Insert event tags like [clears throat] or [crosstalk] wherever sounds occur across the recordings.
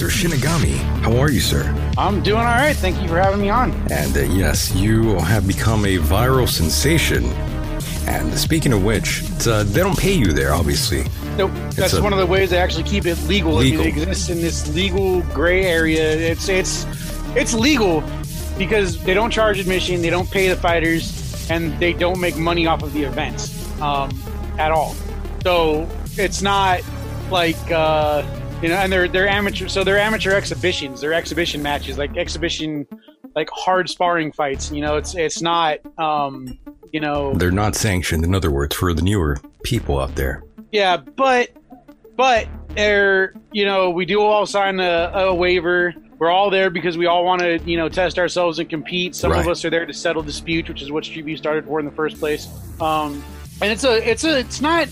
Mr. Shinigami. How are you, sir? I'm doing all right. Thank you for having me on. And uh, yes, you have become a viral sensation. And speaking of which, uh, they don't pay you there, obviously. Nope. That's a- one of the ways they actually keep it legal. Legal. It exists in this legal gray area. It's it's it's legal because they don't charge admission, they don't pay the fighters, and they don't make money off of the events um, at all. So it's not like uh, you know, and they're they're amateur. So they're amateur exhibitions. They're exhibition matches, like exhibition, like hard sparring fights. You know, it's it's not. Um, you know, They're not sanctioned, in other words, for the newer people out there. Yeah, but but they're you know we do all sign a, a waiver. We're all there because we all want to you know test ourselves and compete. Some of us are there to settle disputes, which is what Street Beefs started for in the first place. Um, and it's a it's a it's not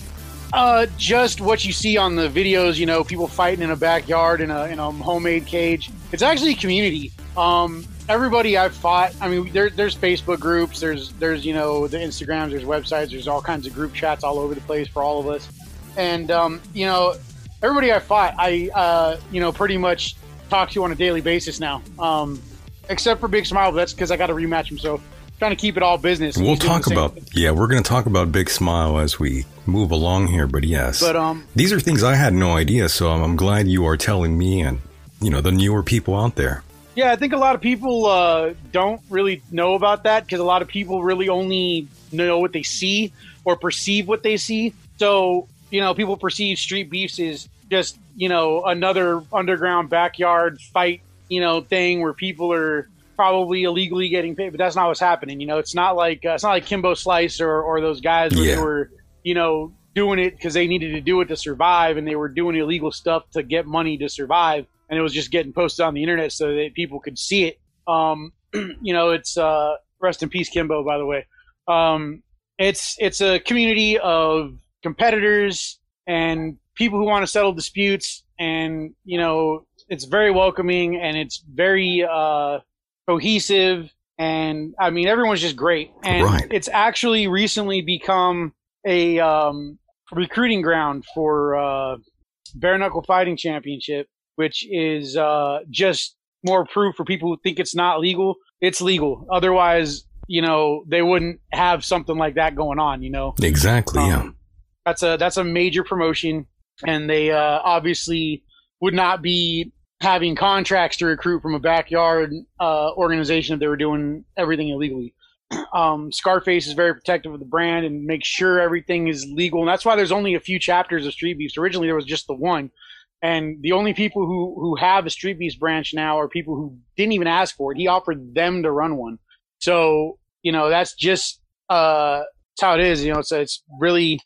uh, just what you see on the videos. You know, people fighting in a backyard in a in a homemade cage. It's actually a community. Um, everybody I've fought. I mean, there, there's Facebook groups. There's there's you know the Instagrams. There's websites. There's all kinds of group chats all over the place for all of us and um, you know everybody I fought, I uh, you know pretty much talk to on a daily basis now, um, except for Big Smile. But that's because I got to rematch him. So trying to keep it all business. We'll talk about, thing. yeah, we're going to talk about Big Smile as we move along here, but yes. But um, These are things I had no idea, so I'm, I'm glad you are telling me and, you know, the newer people out there. yeah, I think a lot of people uh, don't really know about that because a lot of people really only know what they see or perceive what they see. So you know, people perceive street beefs as just you know another underground backyard fight, you know, thing where people are probably illegally getting paid, but that's not what's happening. You know, it's not like uh, it's not like Kimbo Slice or, or those guys where Yeah. they were you know doing it because they needed to do it to survive, and they were doing illegal stuff to get money to survive, and it was just getting posted on the internet so that people could see it. Um, [clears throat] you know, it's uh, rest in peace, Kimbo. By the way, um, it's it's a community of competitors and people who want to settle disputes, and you know, it's very welcoming and it's very uh, cohesive. And I mean, everyone's just great, and Right. it's actually recently become a um, recruiting ground for uh, bare knuckle fighting championship, which is uh, just more proof for people who think it's not legal. It's legal. Otherwise, you know, they wouldn't have something like that going on. You know, Exactly, yeah. um, that's a that's a major promotion, and they uh, obviously would not be having contracts to recruit from a backyard uh, organization if they were doing everything illegally. [clears throat] Um, Scarface is very protective of the brand and makes sure everything is legal, and that's why there's only a few chapters of Street Beefs. Originally, there was just the one, and the only people who who have a Street branch now are people who didn't even ask for it. He offered them to run one, so you know that's just uh, that's how it is. You know, it's it's really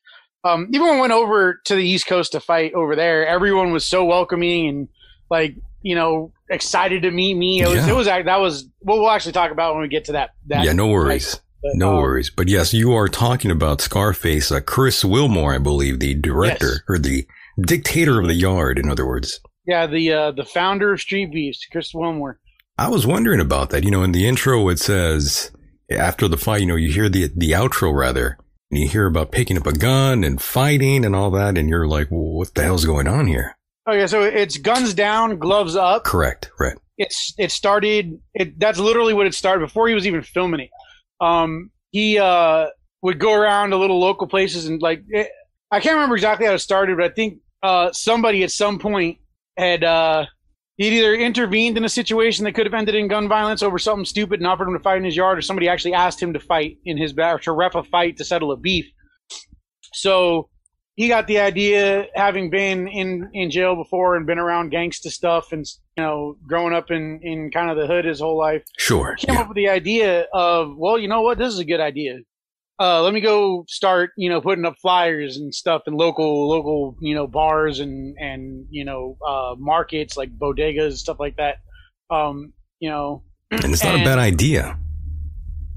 um, even when I went over to the East Coast to fight over there, everyone was so welcoming and like you know excited to meet me. It was Yeah. it was that was what we'll actually talk about when we get to that. that yeah, no worries. but, No um, worries. But yes, you are talking about Scarface, uh, Chris Wilmore, I believe, the director Yes. or the dictator of the yard, in other words. Yeah, the uh, the founder of Street Beefs, Chris Wilmore. I was wondering about that. You know, in the intro, it says after the fight, you know, you hear the the outro rather, and you hear about picking up a gun and fighting and all that, and you're like, well, what the hell's going on here? Okay, so it's guns down, gloves up. Correct, right. It's it started. It that's literally what it started before he was even filming it. Um, he uh would go around to little local places and like it, I can't remember exactly how it started, but I think uh somebody at some point had uh he'd either intervened in a situation that could have ended in gun violence over something stupid and offered him to fight in his yard, or somebody actually asked him to fight in his back to ref a fight to settle a beef. So he got the idea, having been in in jail before and been around gangsta stuff, and you know, growing up in in kind of the hood his whole life. Sure. Came yeah. up with the idea of, well, you know what, this is a good idea. Uh, let me go start, you know, putting up flyers and stuff in local, local, you know, bars and and you know, uh, markets like bodegas stuff like that. Um, you know, [clears throat] and it's not a bad idea.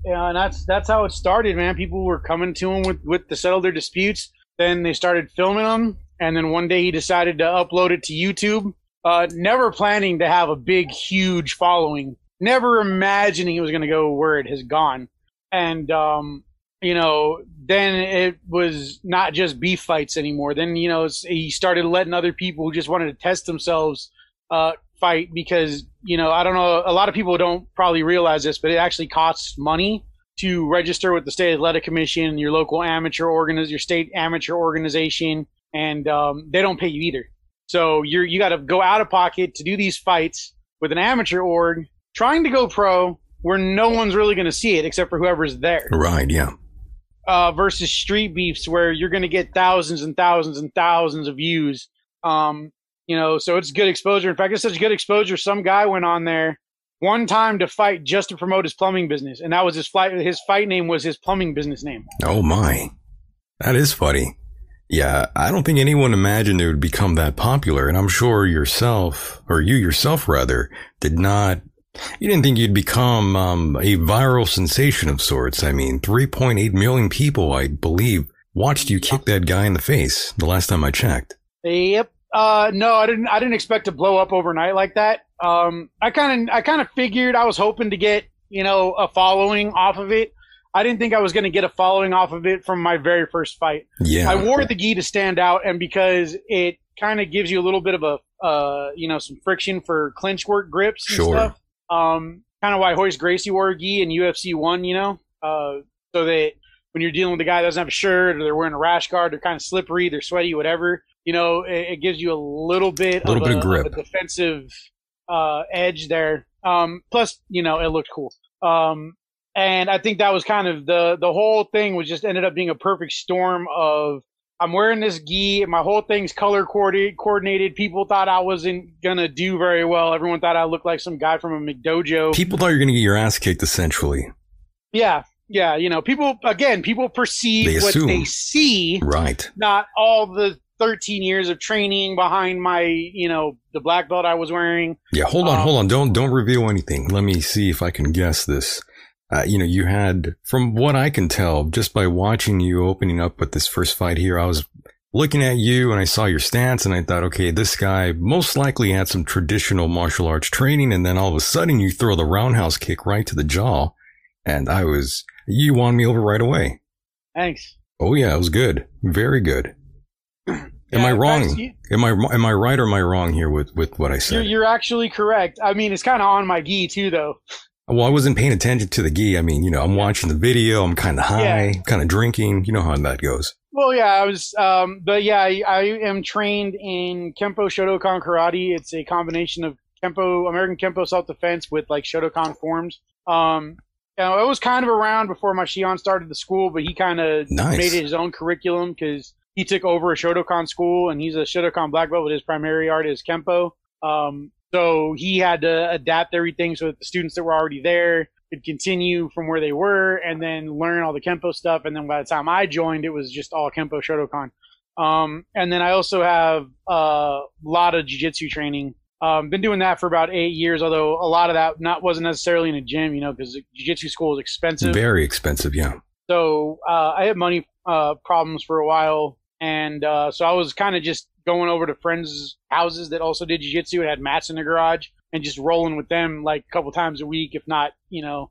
Yeah, and that's that's how it started, man. People were coming to him with with to settle their disputes. Then they started filming them, and then one day he decided to upload it to YouTube. Uh, never planning to have a big, huge following. Never imagining it was going to go where it has gone. And um, you know, then it was not just beef fights anymore. Then you know he started letting other people who just wanted to test themselves uh, fight because you know I don't know a lot of people don't probably realize this, but it actually costs money to register with the state athletic commission, your local amateur organiz, your state amateur organization, and um, they don't pay you either. So you're you got to go out of pocket to do these fights with an amateur org, trying to go pro, where no one's really going to see it except for whoever's there. Right. Yeah. Uh, versus street beefs where you're going to get thousands and thousands and thousands of views. Um, you know, so it's good exposure. In fact, it's such good exposure. Some guy went on there one time to fight just to promote his plumbing business, and that was his fight. His fight name was his plumbing business name. Oh my, that is funny. Yeah, I don't think anyone imagined it would become that popular, and I'm sure yourself, or you yourself rather, did not. You didn't think you'd become um, a viral sensation of sorts. I mean, 3.8 million people, I believe, watched you kick that guy in the face the last time I checked. Yep. Uh, no, I didn't. I didn't expect to blow up overnight like that. Um, I kind of, I kind of figured I was hoping to get, you know, a following off of it. I didn't think I was going to get a following off of it from my very first fight. Yeah, I wore the gi to stand out, and because it kind of gives you a little bit of a, uh, you know, some friction for clinch work grips and Sure. stuff. Um, kind of why Royce Gracie wore a gi in UFC one, you know, uh, so that when you're dealing with a guy that doesn't have a shirt or they're wearing a rash guard, they're kind of slippery, they're sweaty, whatever. You know, it, it gives you a little bit, a Little of, bit a, of grip. a defensive uh, edge there. Um, plus, you know, it looked cool. Um, and I think that was kind of the the whole thing was just ended up being a perfect storm of I'm wearing this gi, my whole thing's color coordinated. People thought I wasn't gonna do very well. Everyone thought I looked like some guy from a McDojo. people thought you're going to get your ass kicked. Essentially, yeah, yeah. You know, people again, people perceive They what they see, right? not all the 13 years of training behind my, you know, the black belt I was wearing. Yeah, hold on, Um, hold on. Don't don't reveal anything. Let me see if I can guess this. Uh, you know, you had, from what I can tell, just by watching you opening up with this first fight here, I was looking at you and I saw your stance and I thought, okay, this guy most likely had some traditional martial arts training. And then all of a sudden you throw the roundhouse kick right to the jaw. And I was, you won me over right away. Thanks. Oh yeah, it was good. Very good. [clears throat] Am I wrong? you- Am I, am I right or am I wrong here with, with what I You're, said? you're actually correct. I mean, it's kind of on my gi too, though. Well, I wasn't paying attention to the gi. I mean, you know, I'm watching the video. I'm kind of high, Yeah. kind of drinking. You know how that goes. Well, yeah, I was, um, but yeah, I, I am trained in Kempo Shotokan Karate. It's a combination of Kempo, American Kempo self defense with like Shotokan forms. Um, you know, it was kind of around before my Shihan started the school, but he kind of Nice. made it his own curriculum because he took over a Shotokan school and he's a Shotokan black belt, but his primary art is Kempo. Um, so he had to adapt everything so that the students that were already there could continue from where they were and then learn all the Kempo stuff. And then by the time I joined, it was just all Kempo Shotokan. Um, and then I also have a lot of jiu-jitsu training. Um, been doing that for about eight years, although a lot of that not wasn't necessarily in a gym, you know, because jiu-jitsu school is expensive. Very expensive. Yeah. So uh, I had money uh, problems for a while, and uh, so I was kind of just going over to friends' houses that also did jiu-jitsu and had mats in the garage, and just rolling with them like a couple times a week, if not, you know,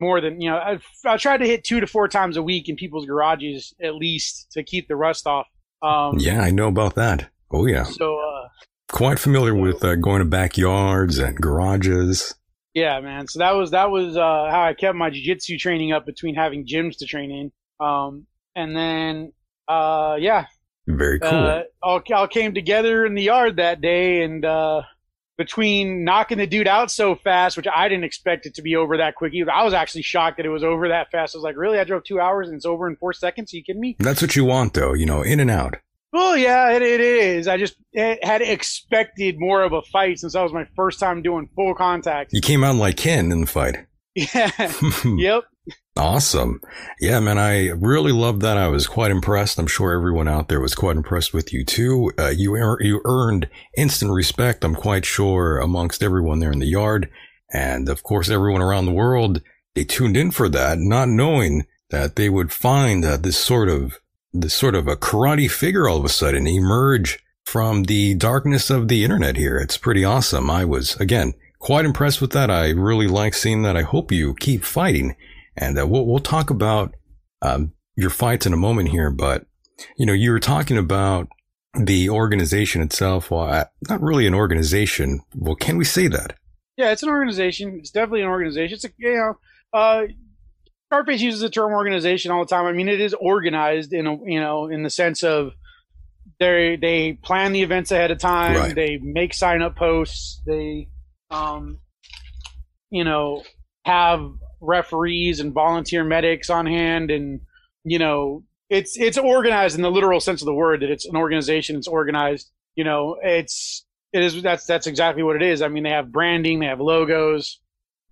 more than you know. I, I tried to hit two to four times a week in people's garages at least to keep the rust off. Um, yeah, I know about that. Oh yeah. So uh, quite familiar with uh, going to backyards and garages. Yeah, man. So that was that was uh, how I kept my jiu-jitsu training up between having gyms to train in. Um, and then uh, yeah, very cool. Uh, all, all came together in the yard that day, and uh, between knocking the dude out so fast, which I didn't expect it to be over that quick either. I was actually shocked that it was over that fast. I was like, really? I drove two hours and it's over in four seconds? Are you kidding me? That's what you want, though. You know, in and out. Well, yeah, it, it is. I just had expected more of a fight since that was my first time doing full contact. You came out like Ken in the fight. [laughs] Yeah. [laughs] yep. Awesome. Yeah, man, I really loved that. I was quite impressed. I'm sure everyone out there was quite impressed with you too. Uh, you, er- you earned instant respect. I'm quite sure amongst everyone there in the yard. And of course, everyone around the world, they tuned in for that, not knowing that they would find uh, this sort of, this sort of a karate figure all of a sudden emerge from the darkness of the internet here. It's pretty awesome. I was, again, quite impressed with that. I really like seeing that. I hope you keep fighting and uh, we'll, we'll talk about um, your fights in a moment here. But, you know, you were talking about the organization itself. Well, not really an organization. Well, can we say that? Yeah, it's an organization. It's definitely an organization. It's a, you know, uh, Scarface uses the term organization all the time. I mean, it is organized in a, you know, in the sense of they they plan the events ahead of time. Right. They make sign up posts. They, um, you know, have referees and volunteer medics on hand and you know it's it's organized in the literal sense of the word that it's an organization it's organized you know it's it is that's that's exactly what it is. I mean they have branding they have logos.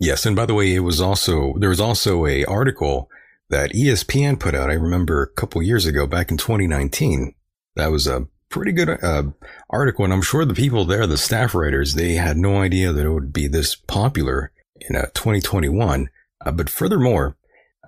Yes and by the way it was also there was also a article that espn put out i remember a couple years ago back in 2019 that was a pretty good uh, article and i'm sure the people there the staff writers they had no idea that it would be this popular in uh, 2021 uh, but furthermore,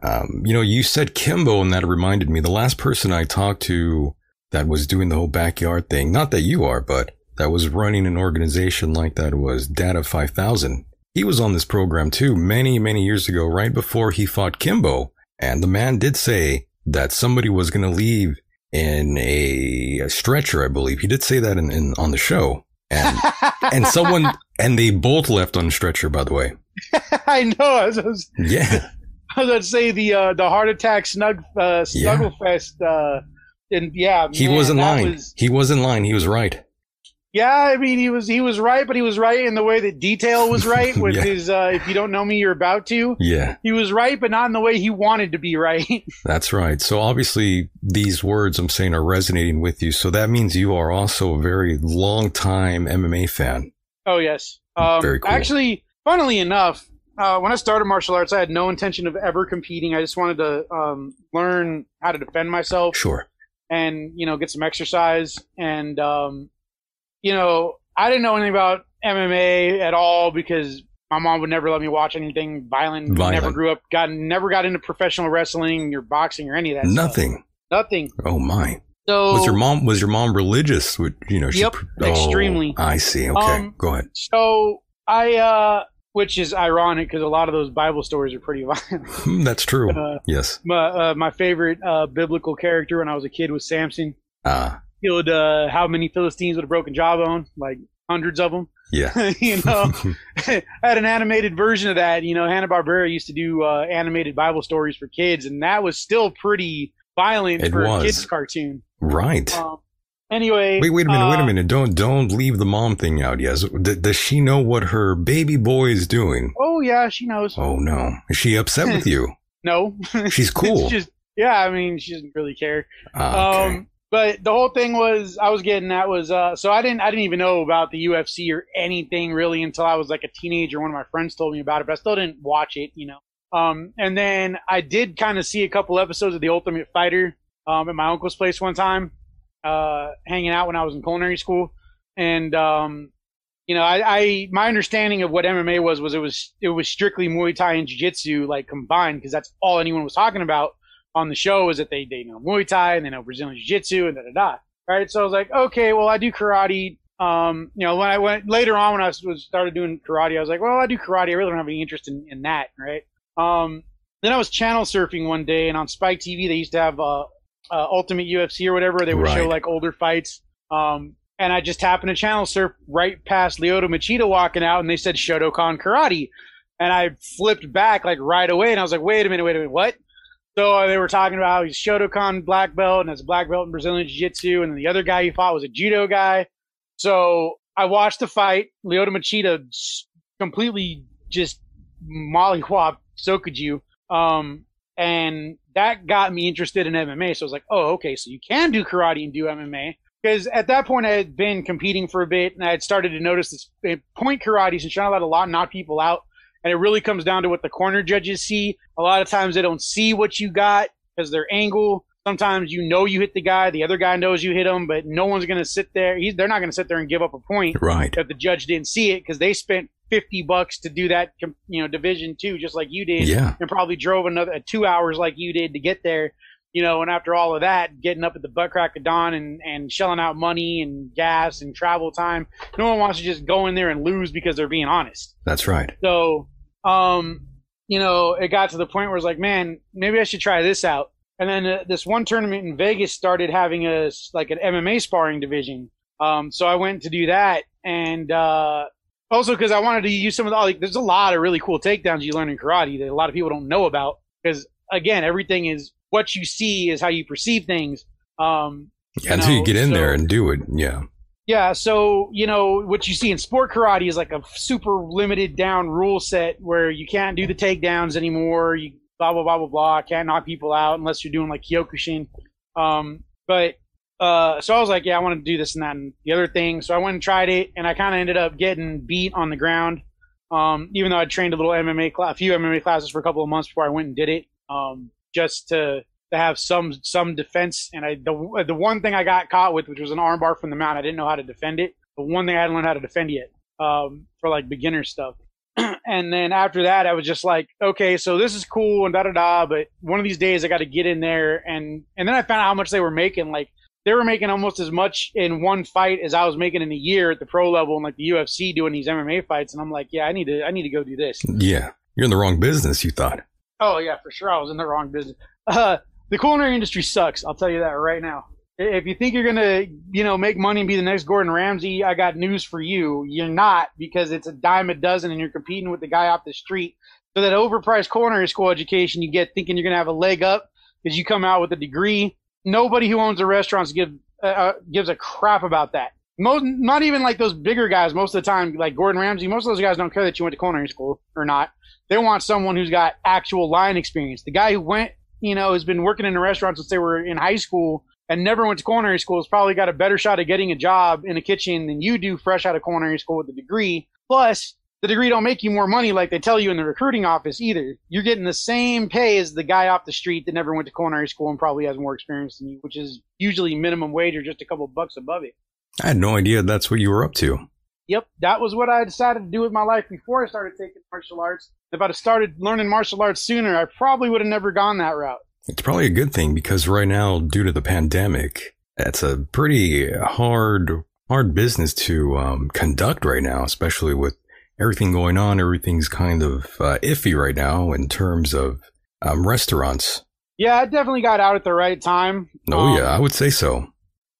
um, you know, you said Kimbo, and that reminded me the last person I talked to that was doing the whole backyard thing. Not that you are, but that was running an organization like that was Dada 5000. He was on this program too many, many years ago, right before he fought Kimbo. And the man did say that somebody was going to leave in a, a, stretcher, I believe. He did say that in, in on the show. And, and someone, and they both left on a stretcher, by the way. [laughs] I know. I was, I was, yeah. I was to say the uh, the heart attack snug uh, snuggle yeah. fest. Uh, and yeah, he man, was in line. Was, he was in line. He was right. Yeah, I mean he was he was right, but he was right in the way that detail was [laughs] right with yeah. his uh, if you don't know me, you're about to. Yeah. He was right, but not in the way he wanted to be right. [laughs] That's right. So obviously these words I'm saying are resonating with you. So that means you are also a very long time MMA fan. Oh yes. Um, very cool. Actually, funnily enough, uh, when I started martial arts, I had no intention of ever competing. I just wanted to um, learn how to defend myself. Sure. And you know, get some exercise. And um, you know, I didn't know anything about MMA at all because my mom would never let me watch anything violent. violent. Never grew up, got never got into professional wrestling or boxing or any of that. Nothing. Stuff. Nothing. Oh my. So was your mom was your mom religious? Would You know, she, yep, oh, extremely. I see. Okay, um, go ahead. So I uh which is ironic because a lot of those Bible stories are pretty [laughs] violent. Hmm, that's true. Uh, yes. My uh, my favorite uh, biblical character when I was a kid was Samson. Ah. Killed uh, how many Philistines with a broken jawbone? Like hundreds of them. Yeah. [laughs] you know, [laughs] I had an animated version of that. You know, Hanna Barbera used to do uh, animated Bible stories for kids, and that was still pretty violent it for was. a kids cartoon. Right. Um, Anyway, wait, wait a minute, uh, wait a uh, minute. Don't don't leave the mom thing out. Yes, D- does she know what her baby boy is doing? Oh yeah, she knows. Oh no, is she upset with [laughs] you? no, she's [laughs] cool. just yeah, I mean, she doesn't really care. Ah, okay. Um, but the whole thing was, I was getting that was uh, so I didn't I didn't even know about the UFC or anything really until I was like a teenager. One of my friends told me about it, but I still didn't watch it, you know. Um, and then I did kind of see a couple episodes of The Ultimate Fighter um, at my uncle's place one time uh, hanging out when I was in culinary school, and um, you know, I, I, my understanding of what MMA was was it was it was strictly Muay Thai and Jiu Jitsu like combined because that's all anyone was talking about on the show is that they they know Muay Thai and they know Brazilian Jiu Jitsu and da da da. Right, so I was like, okay, well, I do karate. Um, you know, when I went later on when I was, started doing karate, I was like, well, I do karate. I really don't have any interest in, in that, right? Um, then I was channel surfing one day, and on Spike TV they used to have uh, uh, Ultimate UFC or whatever. They would show like older fights. Um, and I just happened to channel surf right past Lyoto Machida walking out, and they said Shotokan Karate, and I flipped back like right away, and I was like, wait a minute, wait a minute, what? So uh, they were talking about how he's Shotokan black belt and has a black belt in Brazilian Jiu Jitsu, and then the other guy he fought was a judo guy. So I watched the fight. Lyoto Machida completely just mollywop Sokoudjou. Um, and that got me interested in MMA. So I was like, oh, okay, so you can do karate and do MMA. Because at that point, I had been competing for a bit, and I had started to notice this uh, point karate since you're not allowed to lot knock people out. And it really comes down to what the corner judges see. A lot of times they don't see what you got because their angle. Sometimes you know you hit the guy, the other guy knows you hit him, but no one's going to sit there. He's, they're not going to sit there and give up a point Right. if the judge didn't see it because they spent 50 bucks to do that, you know, division two, just like you did, Yeah. and probably drove another two hours like you did to get there, you know, and after all of that, getting up at the butt crack of dawn and, and shelling out money and gas and travel time, no one wants to just go in there and lose because they're being honest. That's right. So, um, you know, it got to the point where it's like, man, maybe I should try this out. And then uh, this one tournament in Vegas started having a like an MMA sparring division. Um, so I went to do that, and uh, also because I wanted to use some of the like, there's a lot of really cool takedowns you learn in karate that a lot of people don't know about. Because again, everything is what you see is how you perceive things. Um, Yeah, until you get in there and do it. Yeah. yeah, so you know what you see in sport karate is like a super limited down rule set where you can't do the takedowns anymore. You blah blah blah blah blah. Can't knock people out unless you're doing like Kyokushin. Um, but uh, so I was like, yeah, I want to do this and that and the other thing. So I went and tried it, and I kind of ended up getting beat on the ground. Um, even though I trained a little MMA, cla- a few MMA classes for a couple of months before I went and did it, um, just to to have some some defense. And I the the one thing I got caught with, which was an armbar from the mount, I didn't know how to defend it. The one thing I hadn't learned how to defend yet um, for like beginner stuff. [clears throat] and then after that, I was just like, okay, so this is cool and da da da. But one of these days, I got to get in there, and and then I found out how much they were making. Like they were making almost as much in one fight as I was making in a year at the pro level and like the UFC doing these MMA fights. And I'm like, yeah, I need to I need to go do this. Yeah. You're in the wrong business, you thought. Oh yeah, for sure. I was in the wrong business. Uh, the culinary industry sucks. I'll tell you that right now. If you think you're gonna, you know, make money and be the next Gordon Ramsay, I got news for you. You're not because it's a dime a dozen, and you're competing with the guy off the street. So that overpriced culinary school education you get, thinking you're gonna have a leg up because you come out with a degree. Nobody who owns a restaurant give uh, uh, gives a crap about that. Most, not even like those bigger guys. Most of the time, like Gordon Ramsay, most of those guys don't care that you went to culinary school or not. They want someone who's got actual line experience. The guy who went, you know, has been working in a restaurant since they were in high school and never went to culinary school has probably got a better shot at getting a job in a kitchen than you do fresh out of culinary school with a degree. Plus, the degree don't make you more money like they tell you in the recruiting office either. You're getting the same pay as the guy off the street that never went to culinary school and probably has more experience than you, which is usually minimum wage or just a couple bucks above it. I had no idea that's what you were up to. Yep, that was what I decided to do with my life before I started taking martial arts. If I'd have started learning martial arts sooner, I probably would have never gone that route. It's probably a good thing because right now, due to the pandemic, it's a pretty hard, hard business to um, conduct right now, especially with everything going on. Everything's kind of uh, iffy right now in terms of um, restaurants. Yeah, I definitely got out at the right time. Oh, Um, yeah, I would say so.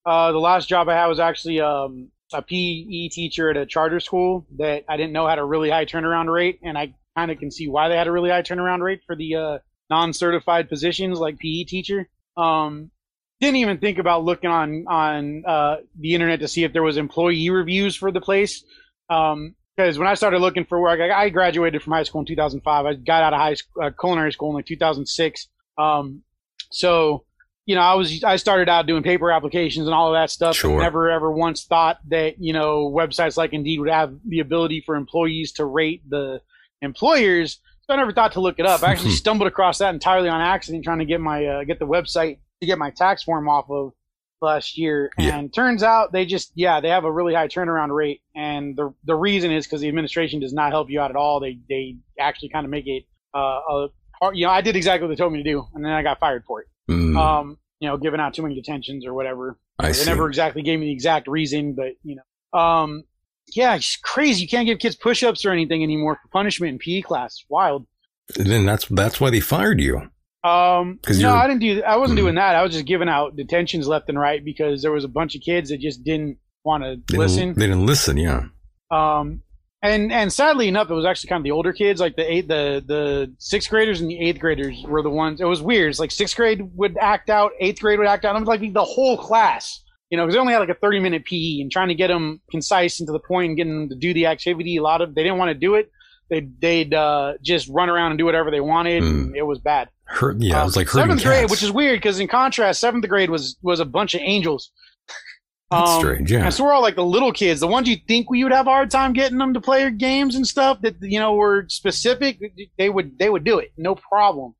Uh, the last job I had was actually um, a PE teacher at a charter school that I didn't know had a really high turnaround rate, and I kind of can see why they had a really high turnaround rate for the uh, non-certified positions like PE teacher. Um, didn't even think about looking on on uh, the internet to see if there was employee reviews for the place. Because when I started looking for work, I, I graduated from high school in 2005. I got out of high school, uh, culinary school in like 2006. Um, so you know, I was I started out doing paper applications and all of that stuff. Sure. Never ever once thought that you know websites like Indeed would have the ability for employees to rate the employers. So I never thought to look it up. I actually stumbled across that entirely on accident, trying to get my uh, get the website to get my tax form off of last year. Yeah. And turns out they just yeah they have a really high turnaround rate, and the the reason is because the administration does not help you out at all. They they actually kind of make it uh, a hard, you know I did exactly what they told me to do, and then I got fired for it Mm, um, you know, giving out too many detentions or whatever. I they see. never exactly gave me the exact reason, but you know, um, yeah, it's crazy. You can't give kids push-ups or anything anymore for punishment in PE class. It's wild. Then that's that's why they fired you. Um, no, I didn't do. I wasn't Mhm. doing that. I was just giving out detentions left and right because there was a bunch of kids that just didn't want to listen. They didn't listen. Yeah. Um, and and sadly enough, it was actually kind of the older kids, like the eight, the the sixth graders and the eighth graders were the ones. It was weird. It's like sixth grade would act out, eighth grade would act out. I'm like the whole class, you know, because they only had like a thirty minute PE, and trying to get them concise and to the point and getting them to do the activity. A lot of they didn't want to do it. They'd they'd uh, just run around and do whatever they wanted. and it was bad. Hurt. Yeah. it was Um, like seventh grade, cats. which is weird because in contrast, seventh grade was was a bunch of angels. [laughs] That's Um, strange. Yeah. and so we're all like the little kids, the ones you think we would have a hard time getting them to play games and stuff that you know were specific. They would they would do it, no problem.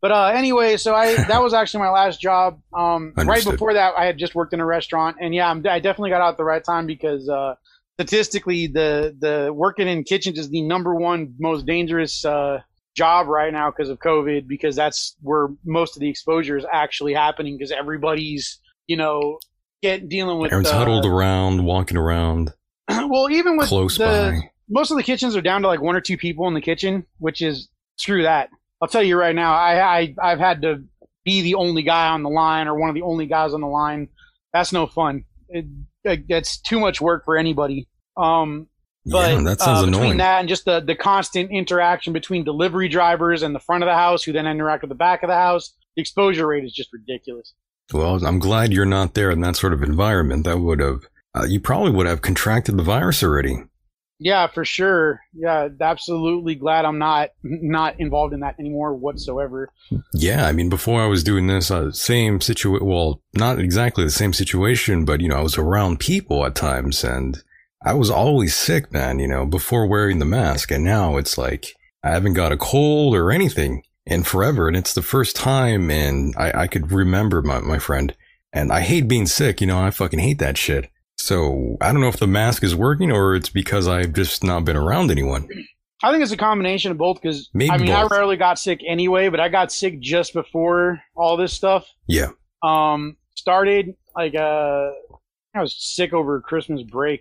But uh, anyway, so I [laughs] that was actually my last job. Um, right before that, I had just worked in a restaurant, and yeah, I'm, I definitely got out at the right time because uh, statistically, the the working in kitchens is the number one most dangerous uh, job right now because of COVID, because that's where most of the exposure is actually happening because everybody's you know get dealing with Everyone's uh, huddled around, walking around, [clears throat] well, even with close the, by. most of the kitchens are down to like one or two people in the kitchen, which is screw that. I'll tell you right now, I, I I've had to be the only guy on the line or one of the only guys on the line. That's no fun. It, it, that's too much work for anybody. Um, but yeah, that sounds uh, between annoying. that and just the the constant interaction between delivery drivers and the front of the house, who then interact with the back of the house, the exposure rate is just ridiculous. Well, I'm glad you're not there in that sort of environment. That would have, uh, you probably would have contracted the virus already. Yeah, for sure. Yeah, absolutely glad I'm not not involved in that anymore whatsoever. Yeah, I mean, before I was doing this, uh, same situation. Well, not exactly the same situation, but you know, I was around people at times, and I was always sick, man. You know, before wearing the mask, and now it's like I haven't got a cold or anything in forever, and it's the first time, and I, I could remember my my friend, and I hate being sick. You know, I fucking hate that shit. So I don't know if the mask is working or it's because I've just not been around anyone. I think it's a combination of both because Maybe I mean both. I rarely got sick anyway, but I got sick just before all this stuff Yeah. um started. Like uh, I was sick over Christmas break,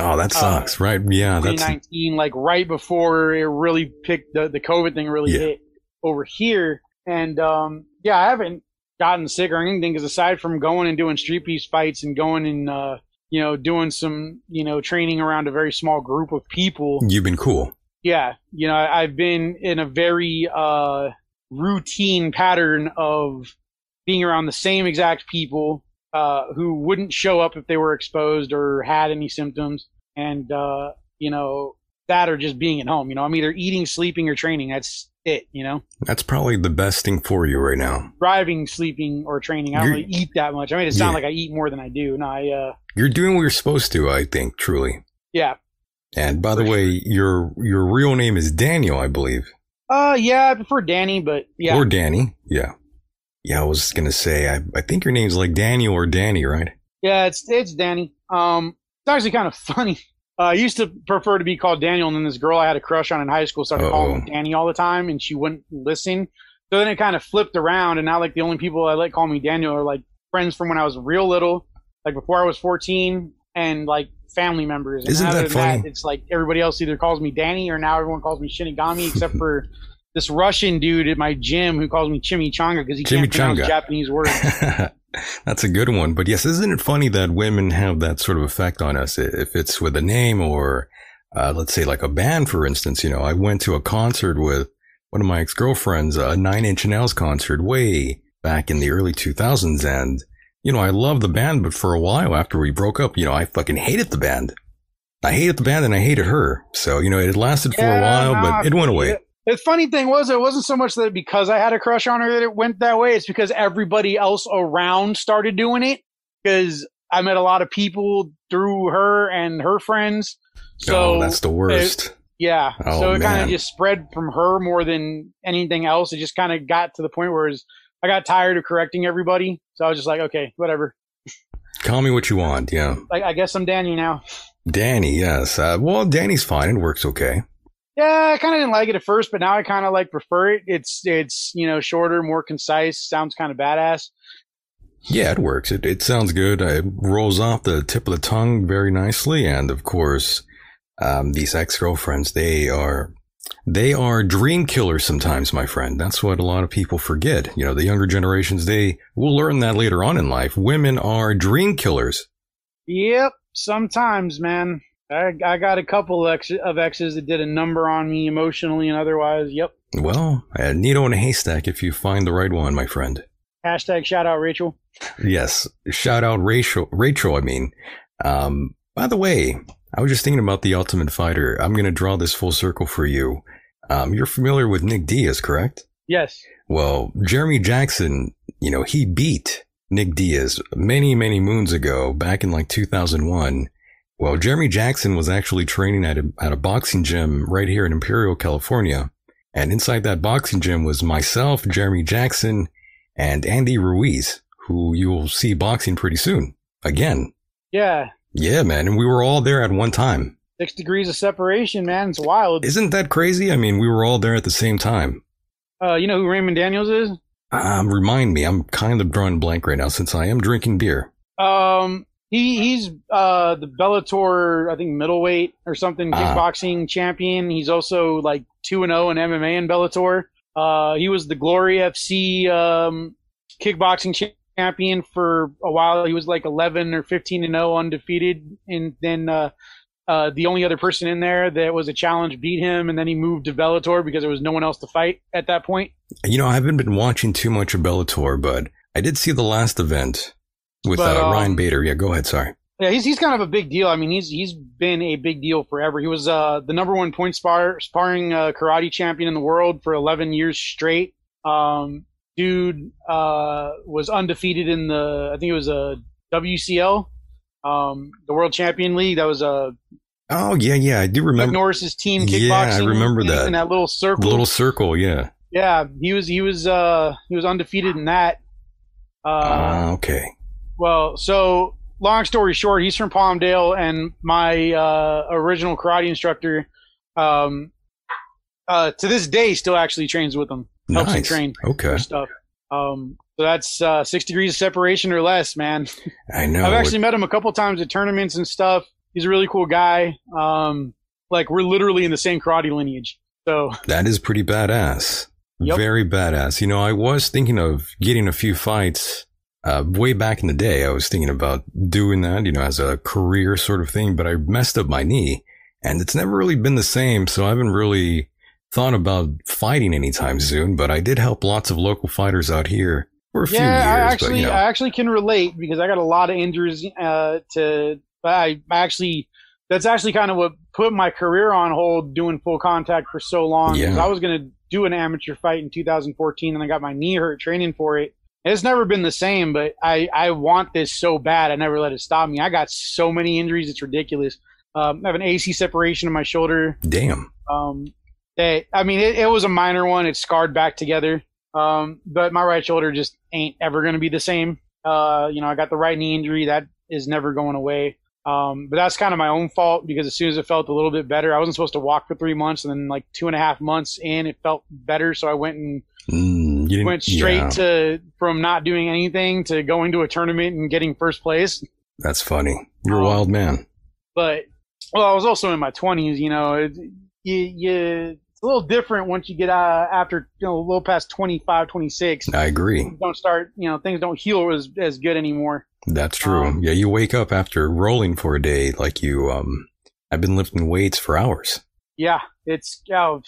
Oh, that Uh, sucks, right? Yeah, that's 2019, like right before it really picked the the COVID thing really Yeah. hit over here, and um yeah, I haven't gotten sick or anything because aside from going and doing Street Beefs fights and going and uh you know doing some you know training around a very small group of people. You've been cool. yeah you know i've been in a very uh routine pattern of being around the same exact people uh who wouldn't show up if they were exposed or had any symptoms. And uh you know that or just being at home. You know i'm either eating sleeping or training. That's it you know That's probably the best thing for you right now. driving sleeping or training i don't You're- really eat that much i made it sound Yeah. like i eat more than i do no i uh You're doing what you're supposed to, I think, truly. yeah And by the way, your your real name is Daniel, I believe, uh yeah i prefer danny but yeah or Danny. Yeah, yeah. I was gonna say, I I think your name's like Daniel or Danny, right? Yeah, it's it's Danny. Um, it's actually kind of [laughs] funny. Uh, I used to prefer to be called Daniel, and then this girl I had a crush on in high school started calling me Danny all the time, and she wouldn't listen. So then it kind of flipped around, and now like the only people I let call me Daniel are like friends from when I was real little, like before I was fourteen, and like family members. And Isn't other that than funny? it's like everybody else either calls me Danny or now everyone calls me Shinigami, except for this Russian dude at my gym who calls me Chimichanga because he can't pronounce Japanese words. [laughs] That's a good one. But yes, isn't it funny that women have that sort of effect on us? If it's with a name or, uh, let's say like a band, for instance, you know, I went to a concert with one of my ex-girlfriends, a Nine Inch Nails concert way back in the early 2000s. And, you know, I loved the band, but for a while after we broke up, you know, I fucking hated the band. I hated the band and I hated her. So, you know, it lasted for a while, but it went away. The, funny thing was, it wasn't so much that because I had a crush on her that it went that way. It's because everybody else around started doing it. Because I met a lot of people through her and her friends. So oh, that's the worst. yeah, Oh, so it kind of just spread from her more than anything else. It just kind of got to the point where was, I got tired of correcting everybody. So I was just like, okay, whatever. Call me what you want. Yeah. Like I guess I'm Danny now. Danny, yes. Uh, well, Danny's fine. It works okay. Yeah, I kind of didn't like it at first, but now I kind of like prefer it. It's it's you know shorter, more concise, sounds kind of badass. Yeah, it works. It, it sounds good. It rolls off the tip of the tongue very nicely. And of course, um, these ex girlfriends, they are They are dream killers sometimes, my friend. That's what a lot of people forget. You know, the younger generations, they will learn that later on in life. Women are dream killers. Yep, sometimes, man. I, I got a couple of, ex- of exes that did a number on me emotionally and otherwise. Yep. Well, a needle in a haystack if you find the right one, my friend. Hashtag shout out Rachel. Yes. Shout out Rachel. Rachel, I mean. Um, by the way, I was just thinking about the Ultimate Fighter. I'm going to draw this full circle for you. Um, you're familiar with Nick Diaz, correct? Yes. Well, Jeremy Jackson, you know, he beat Nick Diaz many, many moons ago, back in like 2001. Well, Jeremy Jackson was actually training at a, at a boxing gym right here in Imperial, California. And inside that boxing gym was myself, Jeremy Jackson, and Andy Ruiz, who you will see boxing pretty soon. Again. Yeah. Yeah, man. And we were all there at one time. Six degrees of separation, man. It's wild. Isn't that crazy? I mean, we were all there at the same time. Uh, you know who Raymond Daniels is? Um, remind me, I'm kind of drawing blank right now since I am drinking beer. Um, he he's uh the Bellator, I think middleweight or something, Ah. kickboxing champion. He's also like two and zero in MMA and Bellator. Uh, he was the Glory FC um kickboxing champion for a while. He was like eleven or fifteen and zero undefeated, and then uh. Uh, the only other person in there that was a challenge beat him, and then he moved to Bellator because there was no one else to fight at that point. You know, I haven't been watching too much of Bellator, but I did see the last event with But, uh, um, Ryan Bader. Yeah, go ahead. Sorry. Yeah, he's he's kind of a big deal. I mean, he's he's been a big deal forever. He was uh, the number one point spar, sparring uh, karate champion in the world for 11 years straight. Um, dude uh, was undefeated in the I think it was a WCL, um, the World Champion League. That was a Oh, yeah, yeah. I do remember Norris's team Yeah. I remember in, that. in that little circle. the little circle. Yeah. yeah, he was he was uh, he was undefeated in that. Uh, Ah, okay. Well, so long story short, he's from Palmdale, and my uh, original karate instructor, um, uh, to this day, still actually trains with him, helps him train Okay. stuff. Um, so that's uh, six degrees of separation or less, man. I know. I've actually met him a couple times at tournaments and stuff. He's a really cool guy. Um, like we're literally in the same karate lineage. So that is pretty badass. Yep. Very badass. You know, I was thinking of getting a few fights uh, way back in the day. I was thinking about doing that, you know, as a career sort of thing, but I messed up my knee and it's never really been the same. So I haven't really thought about fighting anytime soon, but I did help lots of local fighters out here for a few years. I actually, but, you know, I actually can relate because I got a lot of injuries. Uh, to I actually, that's actually kind of what put my career on hold doing full contact for so long. Yeah. I was gonna do an amateur fight in 2014, and I got my knee hurt training for it. It's never been the same, but I I want this so bad. I never let it stop me. I got so many injuries, it's ridiculous. Um, I have an AC separation in my shoulder. damn. Um, that I mean, it, it was a minor one. It scarred back together. Um, but my right shoulder just ain't ever going to be the same. Uh, you know, I got the right knee injury that is never going away. Um, but that's kind of my own fault because as soon as it felt a little bit better, I wasn't supposed to walk for three months, and then like two and a half months in, it felt better. So I went and Mm, you went straight yeah, to from not doing anything to going to a tournament and getting first place. that's funny. You're a Um, wild man. but well, I was also in my twenties. You know, it, you, you it's a little different once you get uh, after you know a little past 25, 26. I agree. Don't start, you know, things don't heal as as good anymore. That's true. Um, yeah, you wake up after rolling for a day like you um I've been lifting weights for hours. Yeah, it's uh,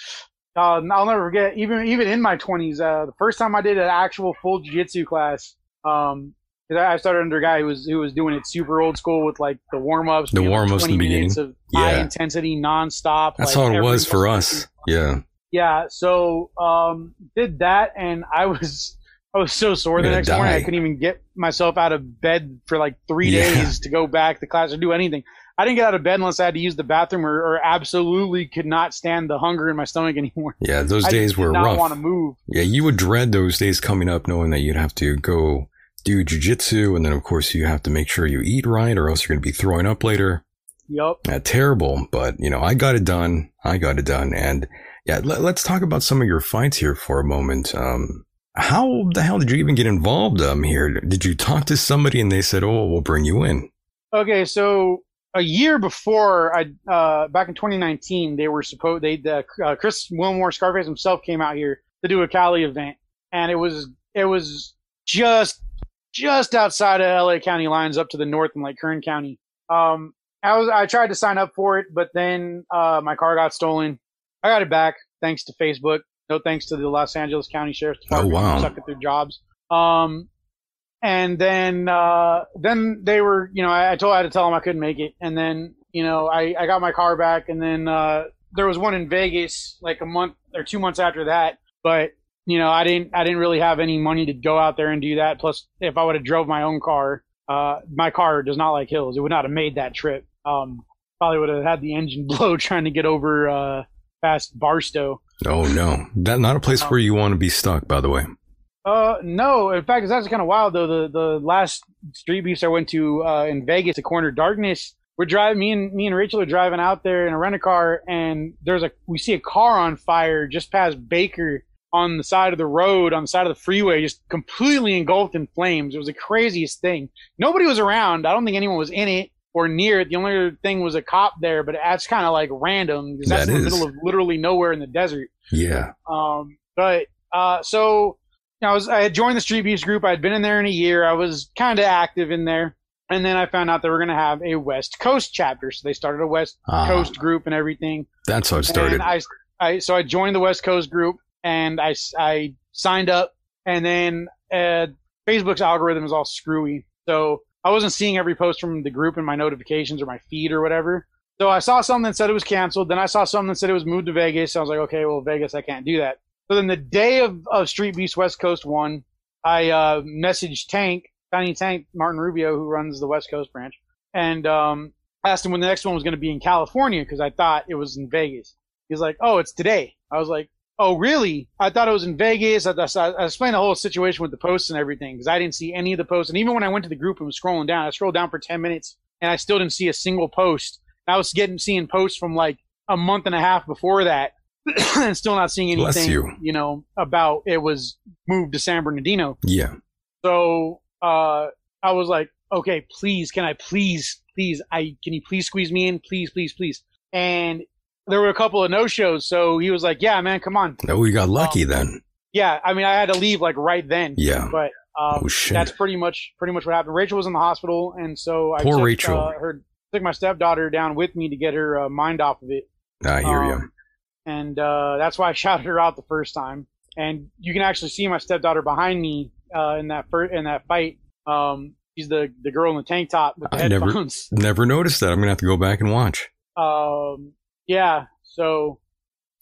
uh, I'll never forget. Even even in my twenties, uh, the first time I did an actual full jiu-jitsu class, um, I started under a guy who was who was doing it super old school with like the warm ups, The warm-ups in the minutes of high Yeah. intensity, nonstop. That's like, how it was for us. Yeah. Yeah, so um, did that, and I was I was so sore the next morning I couldn't even get myself out of bed for like three Yeah. days to go back to class or do anything. I didn't get out of bed unless I had to use the bathroom, or, or absolutely could not stand the hunger in my stomach [laughs] anymore. Yeah, those I days did were not rough. want to move. Yeah, you would dread those days coming up knowing that you'd have to go do jujitsu and then of course you have to make sure you eat right or else you're gonna be throwing up later. Yep. Uh, terrible, but you know, I got it done. I got it done. And yeah, let, us talk about some of your fights here for a moment. Um, how the hell did you even get involved um here? Did you talk to somebody and they said, "Oh, we'll bring you in"? Okay, so a year before I uh, back in 2019 they were supposed they the uh, Chris Wilmore Scarface himself came out here to do a Cali event and it was it was just just outside of LA County lines up to the north in like Kern County. Um, I was I tried to sign up for it, but then uh, my car got stolen. I got it back thanks to Facebook. No thanks to the Los Angeles County Sheriff's Department. Oh, wow. Sucking through jobs. Um, and then uh, then they were, you know, I, I told I had to tell them I couldn't make it, and then you know I, I got my car back, and then uh, there was one in Vegas like a month or two months after that, but you know I didn't I didn't really have any money to go out there and do that. Plus, if I would have drove my own car, uh, my car does not like hills. It would not have made that trip. Um, probably would have had the engine [laughs] blow trying to get over uh, past Barstow. Oh no, that not a place where you want to be stuck. By the way. Uh, no. In fact, it's actually kind of wild though. The the last Street Beefs I went to uh, in Vegas, the Corner Darkness. We're driving. Me and me and Rachel are driving out there in a rent a car, and there's a we see a car on fire just past Baker on the side of the road, on the side of the freeway, just completely engulfed in flames. It was the craziest thing. Nobody was around. I don't think anyone was in it or near it. The only other thing was a cop there, but that's kind of like random because that's That in the middle of literally nowhere in the desert. Yeah. Um, but uh, so you know, I was I had joined the Street Beefs group. I had been in there in a year. I was kind of active in there, and then I found out they were going to have a West Coast chapter. So they started a West Ah. Coast group and everything. That's how it started. And I, I so I joined the West Coast group and I, I signed up, and then uh, Facebook's algorithm is all screwy, so I wasn't seeing every post from the group in my notifications or my feed or whatever. So I saw something that said it was canceled. Then I saw something that said it was moved to Vegas. I was like, okay, well, Vegas, I can't do that. So then the day of, of Street Beefs West Coast one, I uh, messaged Tank, Tiny Tank, Martin Rubio, who runs the West Coast branch, and um, asked him when the next one was going to be in California because I thought it was in Vegas. He's like, oh, it's today. I was like, oh, really? I thought it was in Vegas. I, I, I explained the whole situation with the posts and everything because I didn't see any of the posts. And even when I went to the group and was scrolling down, I scrolled down for 10 minutes and I still didn't see a single post. I was getting seeing posts from like a month and a half before that and [coughs] still not seeing anything, you. know, about it was moved to San Bernardino. yeah. So uh, I was like, okay, please, can I please, please, I can you please squeeze me in, please, please, please. And there were a couple of no shows, so he was like, yeah, man, come on. No, we got lucky then. Yeah, I mean, I had to leave like right then. Yeah. But um, Oh, shit. that's pretty much pretty much what happened. Rachel was in the hospital, and so I Poor took, Rachel. Uh, her took my stepdaughter down with me to get her uh, mind off of it. I hear you. And uh, that's why I [laughs] shouted her out the first time. And you can actually see my stepdaughter behind me uh, in that fir- in that fight. Um, she's the the girl in the tank top with the I never- Never noticed that. I'm gonna have to go back and watch. Um, yeah. So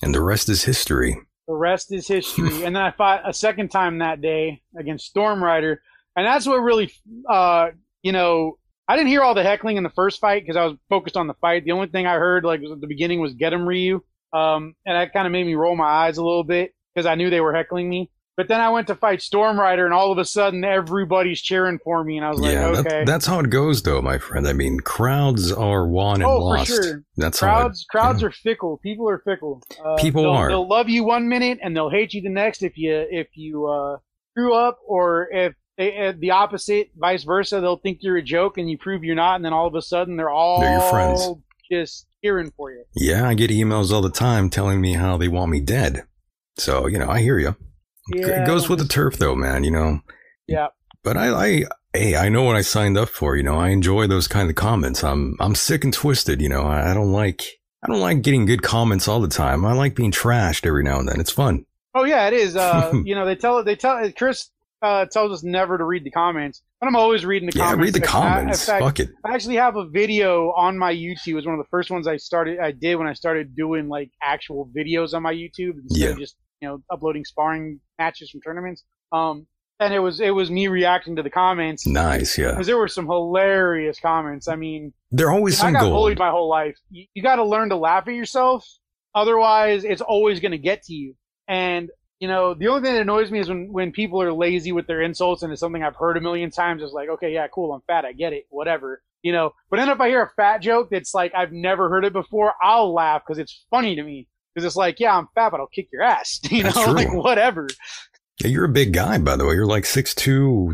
And the rest is history. the rest is history. [laughs] and then I fought a second time that day against Storm Rider, and that's what really, uh, you know, I didn't hear all the heckling in the first fight because I was focused on the fight. The only thing I heard, like, was at the beginning was "Get him, Ryu," um, and that kind of made me roll my eyes a little bit because I knew they were heckling me. But then I went to fight Storm Rider, and all of a sudden, everybody's cheering for me, and I was like, yeah, that- that's how it goes, though, my friend. I mean, crowds are won and Oh, for lost. sure. That's crowds how it, crowds yeah. are fickle. People are fickle. Uh, People they'll, are. They'll love you one minute and they'll hate you the next if you if you uh, screw up, or if they, uh, the opposite, vice versa. They'll think you're a joke and you prove you're not, and then all of a sudden they're all They're your friends. just cheering for you. Yeah, I get emails all the time telling me how they want me dead. So you know, I hear you. Yeah, it goes with the turf, though, man. You know. Yeah. But I, I, hey, I know what I signed up for. You know, I enjoy those kind of comments. I'm, I'm sick and twisted. You know, I, I don't like, I don't like getting good comments all the time. I like being trashed every now and then. It's fun. Oh yeah, it is. Uh, [laughs] you know, they tell they tell Chris uh, tells us never to read the comments, but I'm always reading the comments. Yeah, comments. read the comments. In fact, Fuck it. I actually have a video on my YouTube. It was one of the first ones I started. I did when I started doing like actual videos on my YouTube instead Yeah. of just you know uploading sparring matches from tournaments. Um, and it was it was me reacting to the comments Nice. Yeah. because there were some hilarious comments. I mean, they're always I got gold. bullied my whole life. You, you got to learn to laugh at yourself, otherwise it's always going to get to you. And you know, the only thing that annoys me is when when people are lazy with their insults, and it's something I've heard a million times. It's like, okay, yeah, cool, I'm fat, I get it, whatever, you know. But then if I hear a fat joke that's like I've never heard it before, I'll laugh because it's funny to me. Because it's like, yeah, I'm fat, but I'll kick your ass, [laughs] you know, true. like whatever. Yeah, you're a big guy, by the way. You're like 6'2",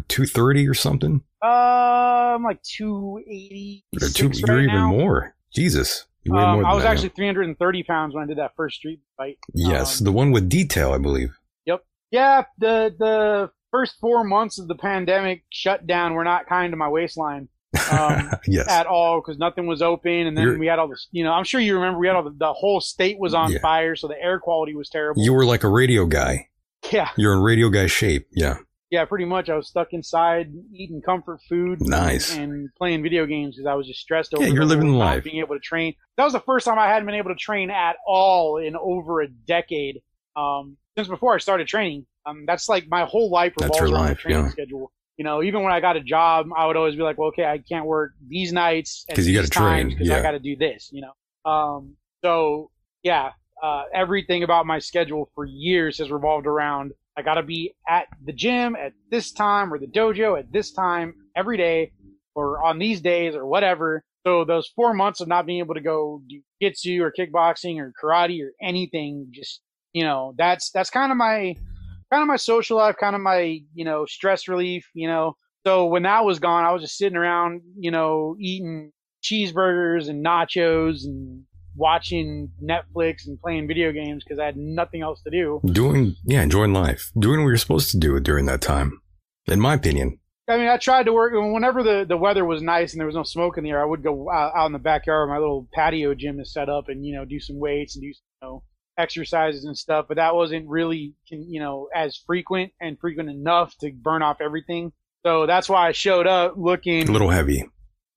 230 or something. Uh, I'm like two eighty. You're, two, you're even more. Jesus. Um, I was that, actually 330 pounds when I did that first street fight. Yes, Um, the one with detail, I believe. Yep. Yeah, the the first four months of the pandemic shutdown were not kind to my waistline um, [laughs] yes. at all because nothing was open, and then You're- we had all this. You know, I'm sure you remember we had all the, the whole state was on Yeah. fire, so the air quality was terrible. You were like a radio guy. yeah, You're in radio guy shape. Yeah. Yeah, pretty much. I was stuck inside eating comfort food, Nice. and playing video games because I was just stressed over. Yeah, you're living the life. Being able to train. That was the first time I hadn't been able to train at all in over a decade. Um, since before I started training. Um, that's like my whole life revolves around life, the training yeah. schedule. You know, even when I got a job, I would always be like, well, okay, I can't work these nights because you gotta train, because yeah. I got to do this. You know, um, so yeah, uh, everything about my schedule for years has revolved around I got to be at the gym at this time or the dojo at this time every day or on these days or whatever. So those four months of not being able to go do jitsu or kickboxing or karate or anything, just you know, that's that's kind of my kind of my social life, kind of my you know stress relief. You know, so when that was gone, I was just sitting around, you know, eating cheeseburgers and nachos and watching Netflix and playing video games because I had nothing else to do. Doing, yeah, enjoying life. Doing what you're supposed to do during that time. In my opinion. I mean, I tried to work whenever the, the weather was nice and there was no smoke in the air. I would go out, out in the backyard. My little patio gym is set up, and you know, do some weights and do you know exercises and stuff. But that wasn't really you know as frequent and frequent enough to burn off everything. So that's why I showed up looking A little heavy.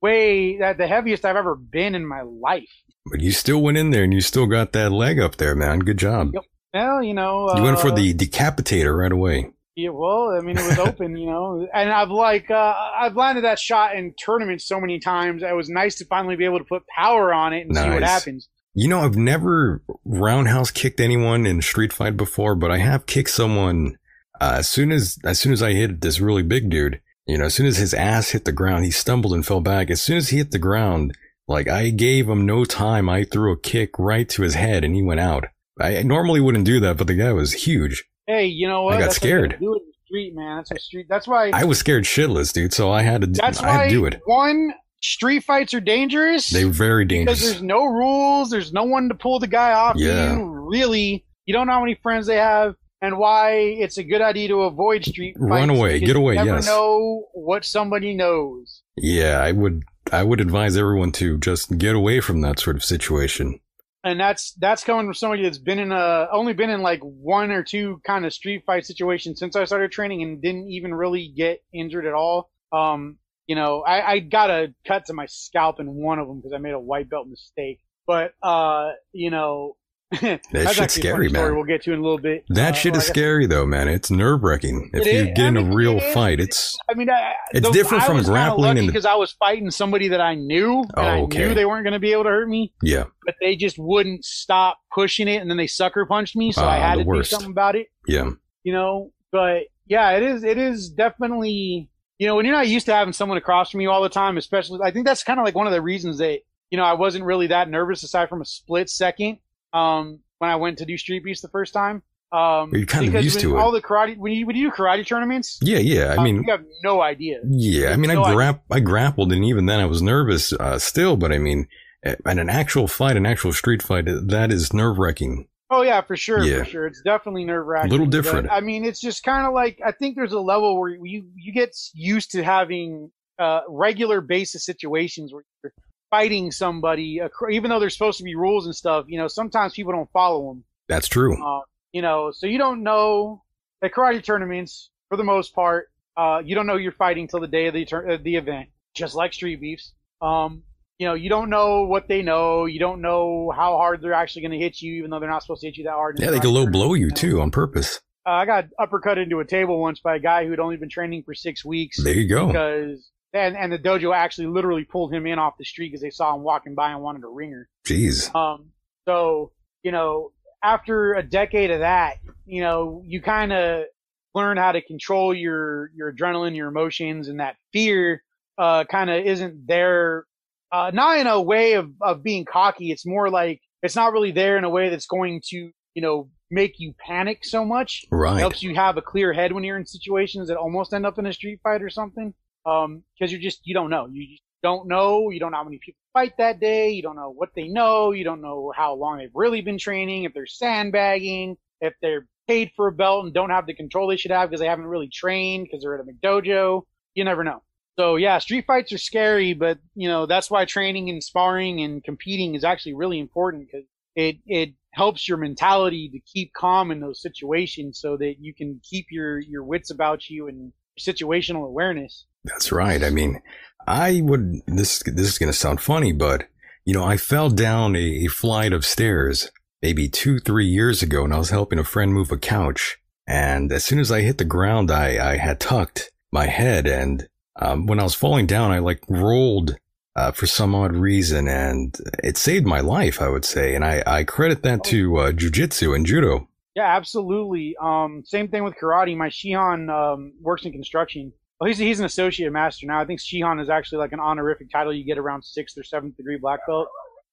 way that the heaviest I've ever been in my life. But you still went in there and you still got that leg up there, man. Good job. Yep. Well, you know, You went for uh, the decapitator right away. Yeah, well, I mean, it was open, you know, and I've like uh, I've landed that shot in tournaments so many times. It was nice to finally be able to put power on it and see what happens. You know, I've never roundhouse kicked anyone in street fight before, but I have kicked someone uh, as soon as as soon as I hit this really big dude. You know, as soon as his ass hit the ground, he stumbled and fell back. As soon as he hit the ground, like I gave him no time. I threw a kick right to his head and he went out. I normally wouldn't do that, but the guy was huge. Hey, you know what? I got That's scared. Do it in the street, man. That's what street. That's why. I was scared shitless, dude. So I had to. that's I had why to do it. one street fights are dangerous. They're very because dangerous. there's no rules. There's no one to pull the guy off Yeah. you. Really, you don't know how many friends they have, and why it's a good idea to avoid street fights. Run away. Get away, You never yes. know what somebody knows. Yeah, I would. I would advise everyone to just get away from that sort of situation. and that's that's coming from somebody that's been in a only been in like one or two kind of street fight situations since I started training and didn't even really get injured at all. Um, you know, I, I got a cut to my scalp in one of them because I made a white belt mistake. But uh, you know, That shit's scary, man. We'll get to in a little bit. That Uh, shit well, is scary though, man. It's nerve wracking. If It you is. get in I a mean, real it fight, it's I mean, I, It's different from grappling and- because I was fighting somebody that I knew, and Oh, I okay. knew they weren't going to be able to hurt me. yeah, but they just wouldn't stop pushing it and then they sucker punched me so i Ah, had to worst. do something about it yeah. you know but yeah it is it is definitely you know when you're not used to having someone across from you all the time especially i think that's kind of like one of the reasons that you know i wasn't really that nervous aside from a split second um when i went to do Street Beefs the first time um You're kind of used to it. all the karate when you when you do karate tournaments Yeah, yeah. I um, mean, you have no idea yeah. I mean, I no grap, I grappled, and even then, I was nervous uh, still. But I mean, at an actual fight, an actual street fight, that is nerve wracking. Oh yeah, for sure, Yeah. for sure. It's definitely nerve wracking. A little different. I mean, it's just kind of like I think there's a level where you you get used to having uh, regular basis situations where you're fighting somebody, even though there's supposed to be rules and stuff. You know, sometimes people don't follow them. That's true. Uh, you know, so you don't know at karate tournaments for the most part. Uh, you don't know you're fighting till the day of the uh, the event, just like street beefs. Um, you know, you don't know what they know. You don't know how hard they're actually going to hit you, even though they're not supposed to hit you that hard. Yeah, they can low blow you too on purpose. Uh, I got uppercut into a table once by a guy who had only been training for six weeks There you go. because and and the dojo actually literally pulled him in off the street because they saw him walking by and wanted a ringer. Jeez. Um, so you know, after a decade of that, you know, you kind of learn how to control your your adrenaline, your emotions, and that fear uh, kind of isn't there. Uh, not in a way of of being cocky. It's more like it's not really there in a way that's going to you know make you panic so much. Right. It helps you have a clear head when you're in situations that almost end up in a street fight or something. Um, because you're just you don't know. You don't know. You don't know how many people fight that day. You don't know what they know. You don't know how long they've really been training. If they're sandbagging. If they're paid for a belt and don't have the control they should have because they haven't really trained because they're at a McDojo. You never know. So yeah, street fights are scary, but you know that's why training and sparring and competing is actually really important because it it helps your mentality to keep calm in those situations so that you can keep your your wits about you and situational awareness. That's right. I mean, I would this this is going to sound funny, but you know, I fell down a, a flight of stairs maybe two three years ago, and I was helping a friend move a couch. And as soon as I hit the ground, I I had tucked my head and um, when I was falling down, I like rolled uh, for some odd reason, and it saved my life. I would say, and I, I credit that to uh, jujitsu and judo. Yeah, absolutely. Um, same thing with karate. My Shihan um, works in construction. Well, he's he's an associate master now. I think Shihan is actually like an honorific title you get around sixth or seventh degree black belt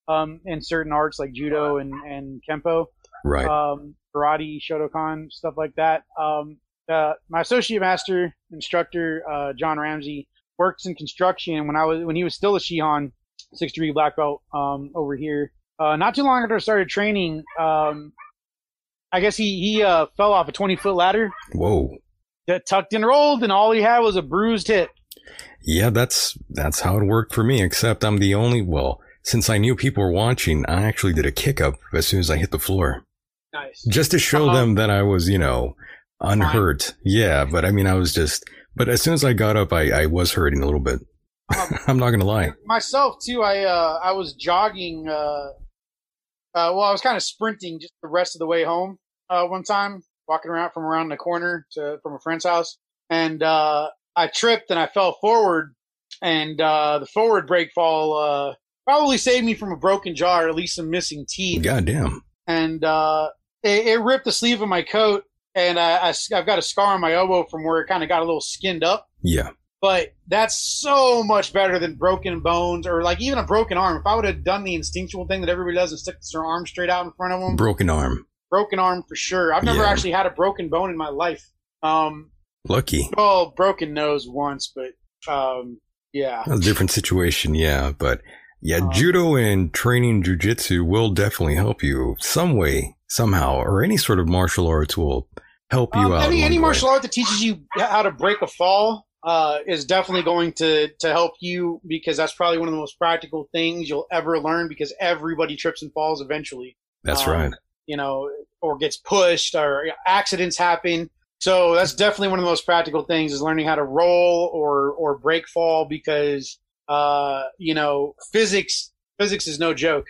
um, in certain arts like judo and and kempo, right? Um, karate, Shotokan, stuff like that. Um, uh, my associate master instructor, uh, John Ramsey, works in construction. When I was when he was still a Shihan, six degree black belt um, over here. Uh, not too long after I started training, um, I guess he he uh, fell off a twenty foot ladder. Whoa! That tucked and rolled, and all he had was a bruised hip. Yeah, that's that's how it worked for me. Except I'm the only well, since I knew people were watching, I actually did a kick up as soon as I hit the floor. Nice. Just to show uh-huh. them that I was, you know, unhurt. Fine. Yeah, but I mean, I was just. But as soon as I got up, I, I was hurting a little bit. Um, [laughs] I'm not gonna lie. Myself too. I uh, I was jogging. Uh, uh, well, I was kind of sprinting just the rest of the way home. Uh, one time, walking around from around the corner to from a friend's house, and uh, I tripped and I fell forward, and uh, the forward break fall uh, probably saved me from a broken jaw or at least some missing teeth. Goddamn. And uh, it, it ripped the sleeve of my coat and I, I, have got a scar on my elbow from where it kind of got a little skinned up. Yeah. But that's so much better than broken bones or like even a broken arm. If I would have done the instinctual thing that everybody does and stick their arm straight out in front of them, broken arm, broken arm for sure. I've never yeah. actually had a broken bone in my life. Um, Lucky. Well, broken nose once, but um, yeah, a different situation. Yeah, but yeah, um, judo and training jujitsu will definitely help you some way, somehow, or any sort of martial arts will help you um, out. Any, any martial art that teaches you how to break a fall uh, is definitely going to to help you because that's probably one of the most practical things you'll ever learn because everybody trips and falls eventually. That's um, right. You know, or gets pushed or accidents happen. So that's definitely one of the most practical things is learning how to roll or or break fall because uh, you know physics physics is no joke.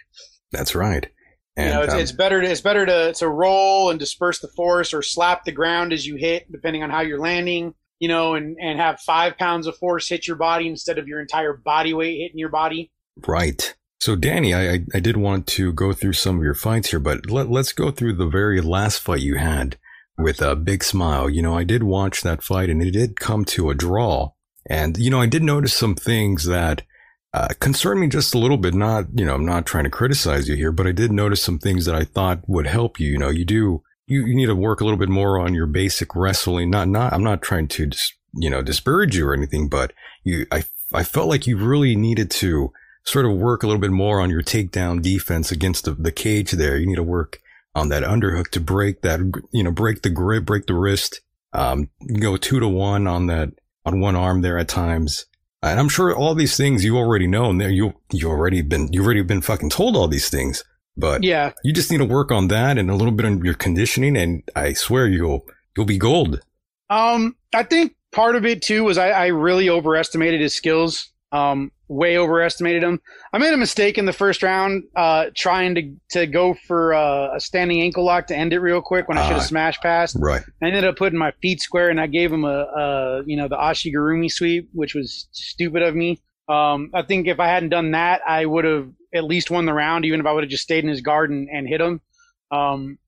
That's right. And, you know, it's, um, it's, better to, it's better to, to roll and disperse the force or slap the ground as you hit, depending on how you're landing, you know, and, and have five pounds of force hit your body instead of your entire body weight hitting your body. Right. So, Danny, I, I did want to go through some of your fights here, but let, let's go through the very last fight you had with a big smile. You know, I did watch that fight and it did come to a draw. And, you know, I did notice some things that uh, concerned me just a little bit. Not, you know, I'm not trying to criticize you here, but I did notice some things that I thought would help you. You know, you do, you, you need to work a little bit more on your basic wrestling. Not, not, I'm not trying to, dis, you know, disparage you or anything, but you, I, I felt like you really needed to sort of work a little bit more on your takedown defense against the, the cage there. You need to work on that underhook to break that, you know, break the grip, break the wrist, um, go two to one on that, on one arm there at times. And I'm sure all these things you already know, and there you you already been you already been fucking told all these things. But yeah, you just need to work on that and a little bit on your conditioning, and I swear you'll you'll be gold. Um, I think part of it too was I, I really overestimated his skills. Um, way overestimated him. I made a mistake in the first round, uh, trying to to go for uh, a standing ankle lock to end it real quick when I should have uh, smashed past. Right. I ended up putting my feet square, and I gave him a, a you know the Ashigurumi sweep, which was stupid of me. Um, I think if I hadn't done that, I would have at least won the round, even if I would have just stayed in his guard and, and hit him. Um,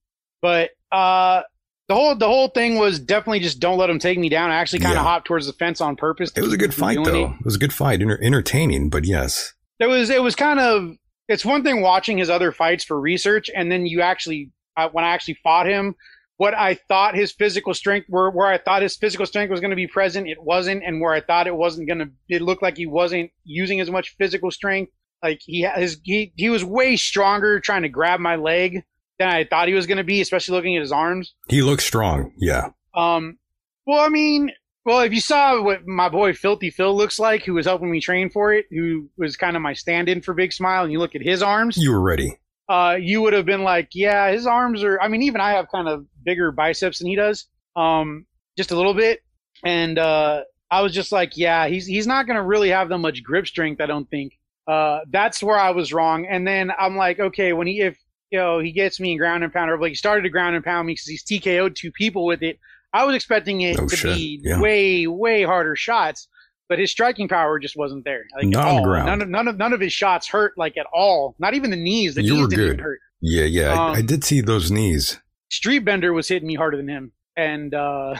but uh, the whole the whole thing was definitely just don't let him take me down. I actually kind of yeah. hopped towards the fence on purpose. It was a good fight though. It. it. was a good fight, entertaining, but yes, it was. It was kind of. It's one thing watching his other fights for research, and then you actually I, when I actually fought him. What I thought his physical strength were, where I thought his physical strength was going to be present, it wasn't, and where I thought it wasn't going to, it looked like he wasn't using as much physical strength. Like he his he he was way stronger trying to grab my leg than I thought he was going to be, especially looking at his arms. He looks strong. Yeah. Um. Well, I mean, well, if you saw what my boy Filthy Phil looks like, who was helping me train for it, who was kind of my stand-in for Big Smile, and you look at his arms, You were ready. uh, you would have been like, yeah, his arms are. I mean, even I have kind of bigger biceps than he does, um, just a little bit, and uh, I was just like, yeah, he's he's not going to really have that much grip strength, I don't think. Uh, that's where I was wrong. And then I'm like, okay, when he if you know he gets me in ground and pound, or like he started to ground and pound me because he's TKO'd two people with it. I was expecting it Oh, to shit. be Yeah. way way harder shots, but his striking power just wasn't there. Like, Not on the ground. None of none of none of his shots hurt like at all. Not even the knees. The You knees were didn't good. hurt. Yeah, yeah. I, I Um, did see those knees. Street Bender was hitting me harder than him, and uh,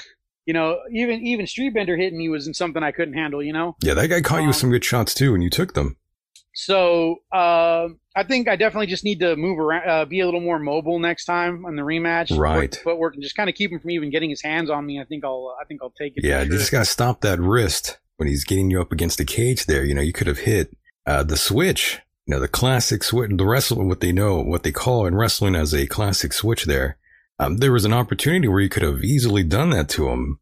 you know, even even Street Bender hitting me was in something I couldn't handle. You know, Yeah, that guy caught you with um, some good shots too, and you took them. So uh, I think I definitely just need to move around, uh, be a little more mobile next time on the rematch. Right. Work, footwork, and just kind of keep him from even getting his hands on me. I think I'll I think I'll take it. Yeah, sure. just gotta stop that wrist when he's getting you up against the cage. There, you know, you could have hit uh, the switch. You know, the classic switch. The wrestling, what they know, what they call in wrestling as a classic switch. There, um, there was an opportunity where you could have easily done that to him.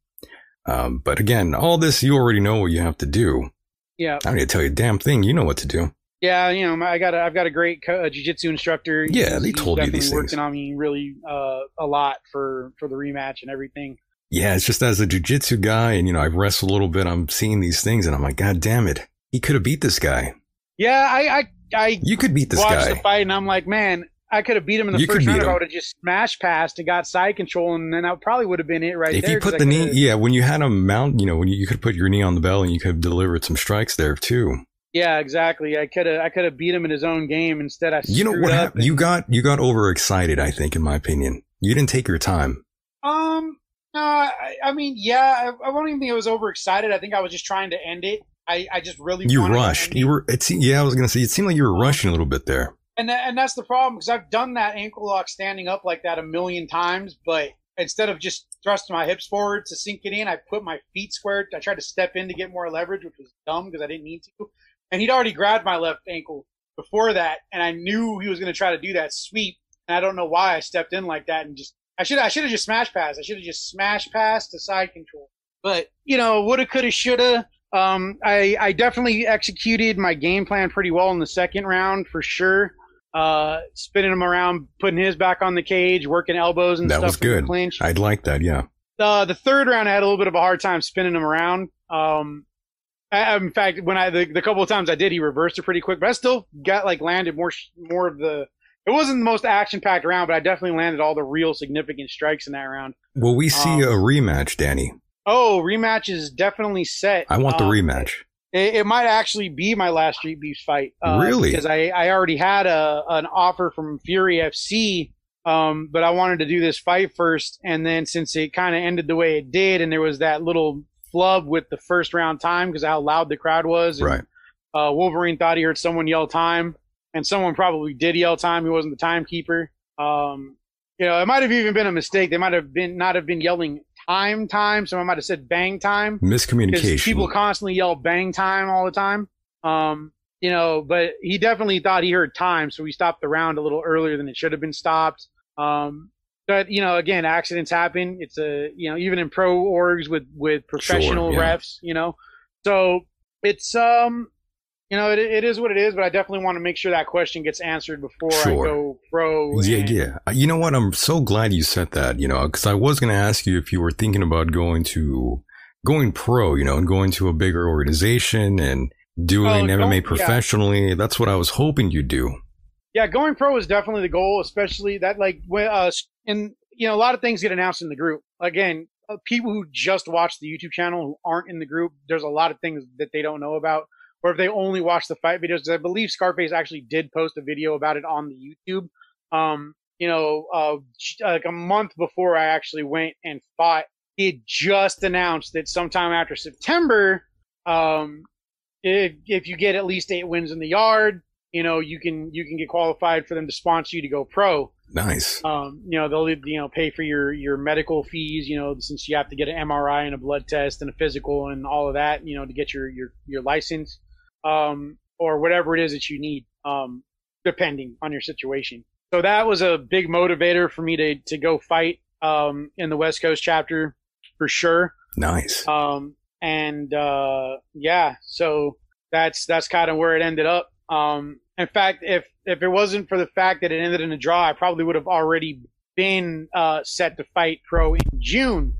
Um, but again, all this you already know what you have to do. yeah, I don't need to tell you a damn thing. You know what to do. Yeah. You know, I got a, I've got a great co- jiu-jitsu instructor. Yeah, they told you these working things. on me really uh, a lot for for the rematch and everything. Yeah, it's just as a jiu-jitsu guy, and you know, I've wrestled a little bit. I'm seeing these things, and I'm like, God damn it, he could have beat this guy. Yeah, I I, I You could beat this watched guy. the fight and I'm like, man, I could have beat him in the You first round if. I would have just smash passed and got side control, and then that probably would have been it right there. if you put the knee, yeah, when you had him mount, you know, when you, you could put your knee on the bell and you could have delivered some strikes there too. Yeah, exactly. I could have I could have beat him in his own game. Instead, I You know what happened? You got you got overexcited. I think, in my opinion, you didn't take your time. Um, no, I, I mean, yeah, I, I don't even think I was overexcited. I think I was just trying to end it. I, I just really You rushed. You were. It yeah, I was gonna say. It seemed like you were rushing a little bit there. and that, and that's the problem because I've done that ankle lock standing up like that a million times, but instead of just thrusting my hips forward to sink it in, I put my feet squared. I tried to step in to get more leverage, which was dumb because I didn't need to. And he'd already grabbed my left ankle before that, and I knew he was going to try to do that sweep. And I don't know why I stepped in like that and just I should I should have just smash passed. I should have just smash passed to side control. But you know, woulda, coulda, shoulda. Um, I I definitely executed my game plan pretty well in the second round for sure. Uh, spinning him around, putting his back on the cage, working elbows and That stuff That was the good. clinch. I'd like that. Yeah. Uh, the third round, I had a little bit of a hard time spinning him around. Um, I, in fact, when I the, the couple of times I did, he reversed it pretty quick, but I still got like landed more more of the. It wasn't the most action packed round, but I definitely landed all the real significant strikes in that round. Will we see Um, a rematch, Danny? Oh, rematch is definitely set. I want the Um, rematch. It, it might actually be my last Street Beefs fight. Uh, Really? Because I, I already had a an offer from Fury FC, um, but I wanted to do this fight first. And then since it kind of ended the way it did, and there was that little flub with the first round time because how loud the crowd was, and, Right. Uh, Wolverine thought he heard someone yell time, and someone probably did yell time. He wasn't the timekeeper. Um, you know, it might have even been a mistake. They might have been not have been yelling time time. Someone might have said bang time Miscommunication. people constantly yell bang time all the time. Um, you know, but he definitely thought he heard time, so we stopped the round a little earlier than it should have been stopped. Um, but you know, again, accidents happen. It's a you know even in pro orgs with with professional yeah. refs, you know, so it's um. You know, it, it is what it is, but I definitely want to make sure that question gets answered before Sure. I go pro. Yeah, and- yeah. Uh, You know what? I'm so glad you said that, you know, because I was going to ask you if you were thinking about going to, going pro, you know, and going to a bigger organization and doing Oh, MMA yeah. professionally. That's what I was hoping you'd do. Yeah, going pro is definitely the goal, especially that like when uh and you know a lot of things get announced in the group. Again, uh, people who just watch the YouTube channel who aren't in the group, there's a lot of things that they don't know about. Or if they only watch the fight videos, I believe Scarface actually did post a video about it on the YouTube. Um, you know, uh, like a month before I actually went and fought, he had just announced that sometime after September, um, if if you get at least eight wins in the yard, you know you can you can get qualified for them to sponsor you to go pro Nice. Um, you know, they'll you know pay for your your medical fees. You know, since you have to get an MRI and a blood test and a physical and all of that. You know, to get your your your license, um, or whatever it is that you need, um, depending on your situation. So that was a big motivator for me to to go fight um, in the West Coast chapter for sure. Nice. Um, and uh, yeah, so that's that's kind of where it ended up. Um, in fact, if if it wasn't for the fact that it ended in a draw, I probably would have already been uh, set to fight pro in June.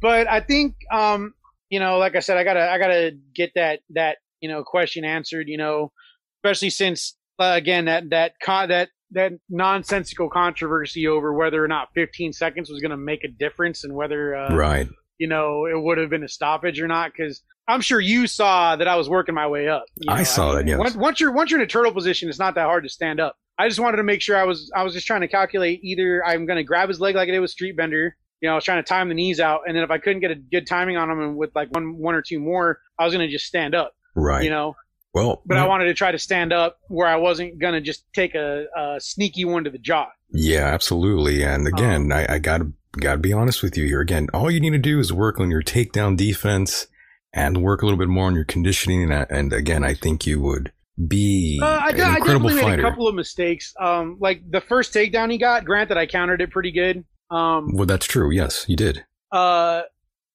But I think, um, you know, like I said, I gotta I gotta get that that you know question answered. You know, especially since uh, again that that con- that that nonsensical controversy over whether or not 15 seconds was going to make a difference and whether uh, right you know it would have been a stoppage or not because I'm sure you saw that I was working my way up. You know, I saw that. Yes. Once, once you're once you're in a turtle position, it's not that hard to stand up. I just wanted to make sure I was I was just trying to calculate either I'm going to grab his leg like I did with Street Bender. You know, I was trying to time the knees out, and then if I couldn't get a good timing on him and with like one one or two more, I was going to just stand up. Right. You know. Well, but I wanted to try to stand up where I wasn't going to just take a, a, sneaky one to the jaw. Yeah, absolutely. And again, um, I, I got to got to be honest with you here. Again, all you need to do is work on your takedown defense and work a little bit more on your conditioning. And, and again, I think you would be uh, I, an incredible I fighter. made a couple of mistakes. Um, like the first takedown he got, granted, I countered it pretty good. Um, well, that's true. Yes, you did. Uh,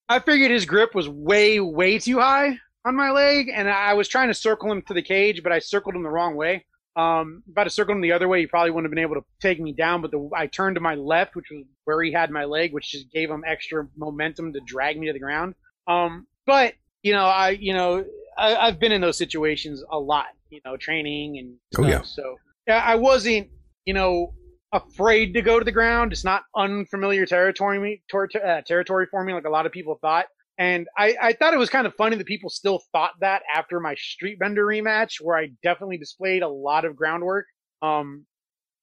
I figured his grip was way, way too high on my leg, and I was trying to circle him to the cage, but I circled him the wrong way. Um, if I'd have circled him the other way, he probably wouldn't have been able to take me down. But the, I turned to my left, which was where he had my leg, which just gave him extra momentum to drag me to the ground. Um, but you know, I you know I, have been in those situations a lot. You know, training and stuff. Oh, yeah. So yeah, I wasn't you know afraid to go to the ground. It's not unfamiliar territory me ter- uh, territory for me, like a lot of people thought. And I, I thought it was kind of funny that people still thought that after my Street Bender rematch, where I definitely displayed a lot of groundwork. Um,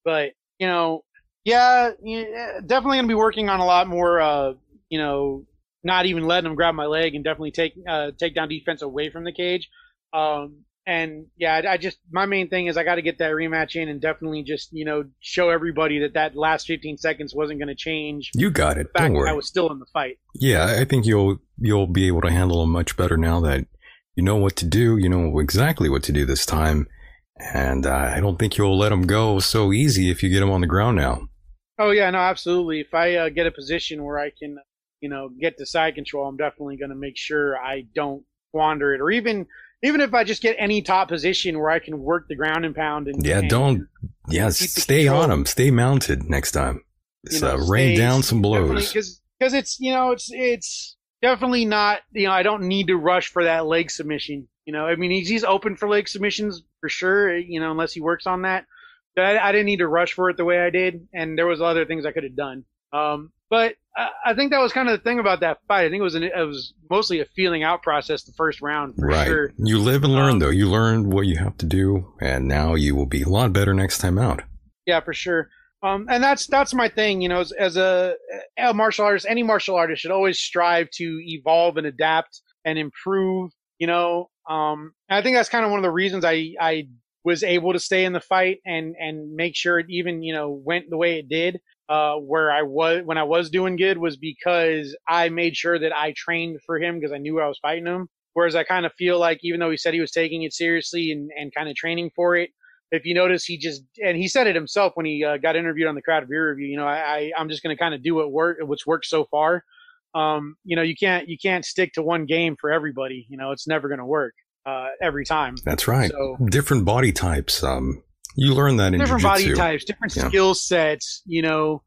but you know, yeah, yeah definitely gonna be working on a lot more. Uh, you know, not even letting them grab my leg and definitely take uh, take down defense away from the cage. Um, and yeah, I, I, just my main thing is I got to get that rematch in and definitely just you know show everybody that that last 15 seconds wasn't going to change. You got it. Don't worry. I was still in the fight. Yeah, I think you'll you'll be able to handle them much better now that you know what to do. You know exactly what to do this time, and uh, I don't think you'll let them go so easy if you get them on the ground now. Oh yeah, no, absolutely. If I uh, get a position where I can, you know, get to side control, I'm definitely going to make sure I don't squander it, or even even if I just get any top position where I can work the ground and pound and yeah, and don't yeah, stay on them, stay mounted next time. You know, uh, rain down some blows because because it's you know it's it's definitely not you know I don't need to rush for that leg submission. You know, I mean he's he's open for leg submissions for sure. You know, unless he works on that. I, I didn't need to rush for it the way I did, and there was other things I could have done. Um, but I, I think that was kind of the thing about that fight. I think it was an, it was mostly a feeling out process the first round for right. sure. You live and learn um, though. You learn what you have to do, and now you will be a lot better next time out. Yeah, for sure. Um, and that's that's my thing. You know, as, as a, a martial artist, any martial artist should always strive to evolve and adapt and improve. You know, um, I think that's kind of one of the reasons I I was able to stay in the fight and and make sure it even you know went the way it did uh, where I was when I was doing good was because I made sure that I trained for him because I knew I was fighting him. Whereas I kind of feel like even though he said he was taking it seriously and, and kind of training for it, if you notice, he just and he said it himself when he uh, got interviewed on the Crowd Beer Review. You know, I, I am just going to kind of do what work what's worked so far. Um, you know, you can't you can't stick to one game for everybody. You know, it's never going to work uh, every time. That's right. So, Different body types. Um, you learn that in different jiu-jitsu. body types, different yeah. skill sets. You know.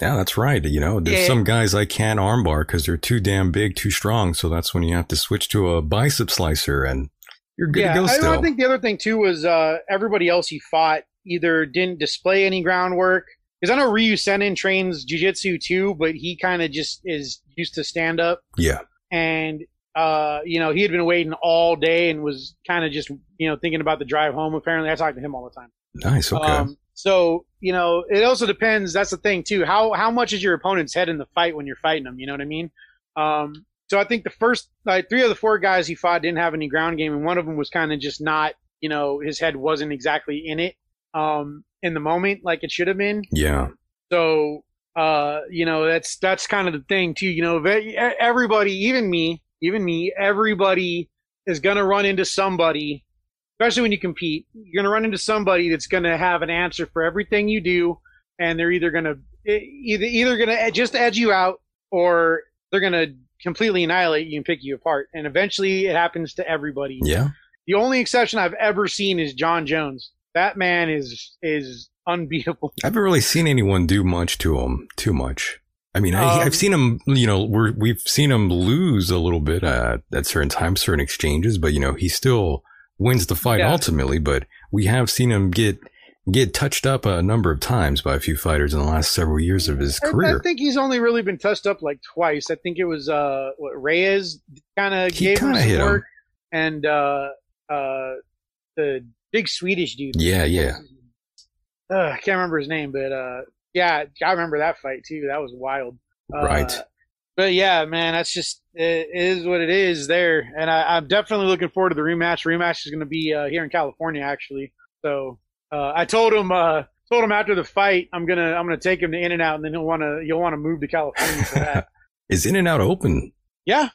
Yeah, that's right. You know, there's yeah. some guys I can't armbar because they're too damn big, too strong. So that's when you have to switch to a bicep slicer, and you're good yeah, to go. Still, I think the other thing too was uh, everybody else he fought either didn't display any groundwork. Because I know Ryu Senin trains jujitsu too, but he kind of just is used to stand up. Yeah. And uh, you know, he had been waiting all day and was kind of just, you know, thinking about the drive home. Apparently, I talk to him all the time. Nice. Okay. Um, so you know, it also depends. That's the thing too. How how much is your opponent's head in the fight when you're fighting them? You know what I mean? Um, so I think the first like three of the four guys he fought didn't have any ground game, and one of them was kind of just not. You know, his head wasn't exactly in it. um, in the moment like it should have been. Yeah. So, uh, you know, that's that's kind of the thing too. You know, everybody, even me, even me, everybody is gonna run into somebody, especially when you compete. You're gonna run into somebody that's gonna have an answer for everything you do, and they're either gonna either either gonna just edge you out or they're gonna completely annihilate you and pick you apart. And eventually, it happens to everybody. Yeah. The only exception I've ever seen is Jon Jones. That man is is unbeatable. I haven't really seen anyone do much to him. Too much. I mean, I, have um, seen him. You know, we're, we've seen him lose a little bit at, at certain times, certain exchanges, but you know, he still wins the fight yeah. ultimately. But we have seen him get get touched up a number of times by a few fighters in the last several years of his career. I, I think he's only really been touched up like twice. I think it was uh, what Reyes kind of gave him some work, him. and uh, uh, the big Swedish dude. Yeah, yeah. Uh, I can't remember his name, but uh, yeah, I remember that fight too. That was wild. Uh, right. But yeah, man, that's just it is what it is there, and I, am definitely looking forward to the rematch. Rematch is going to be uh, here in California, actually. So uh, I told him uh, told him after the fight, I'm gonna I'm gonna take him to In and Out, and then he'll want to you'll want to move to California for that. [laughs] is In and Out open? Yeah.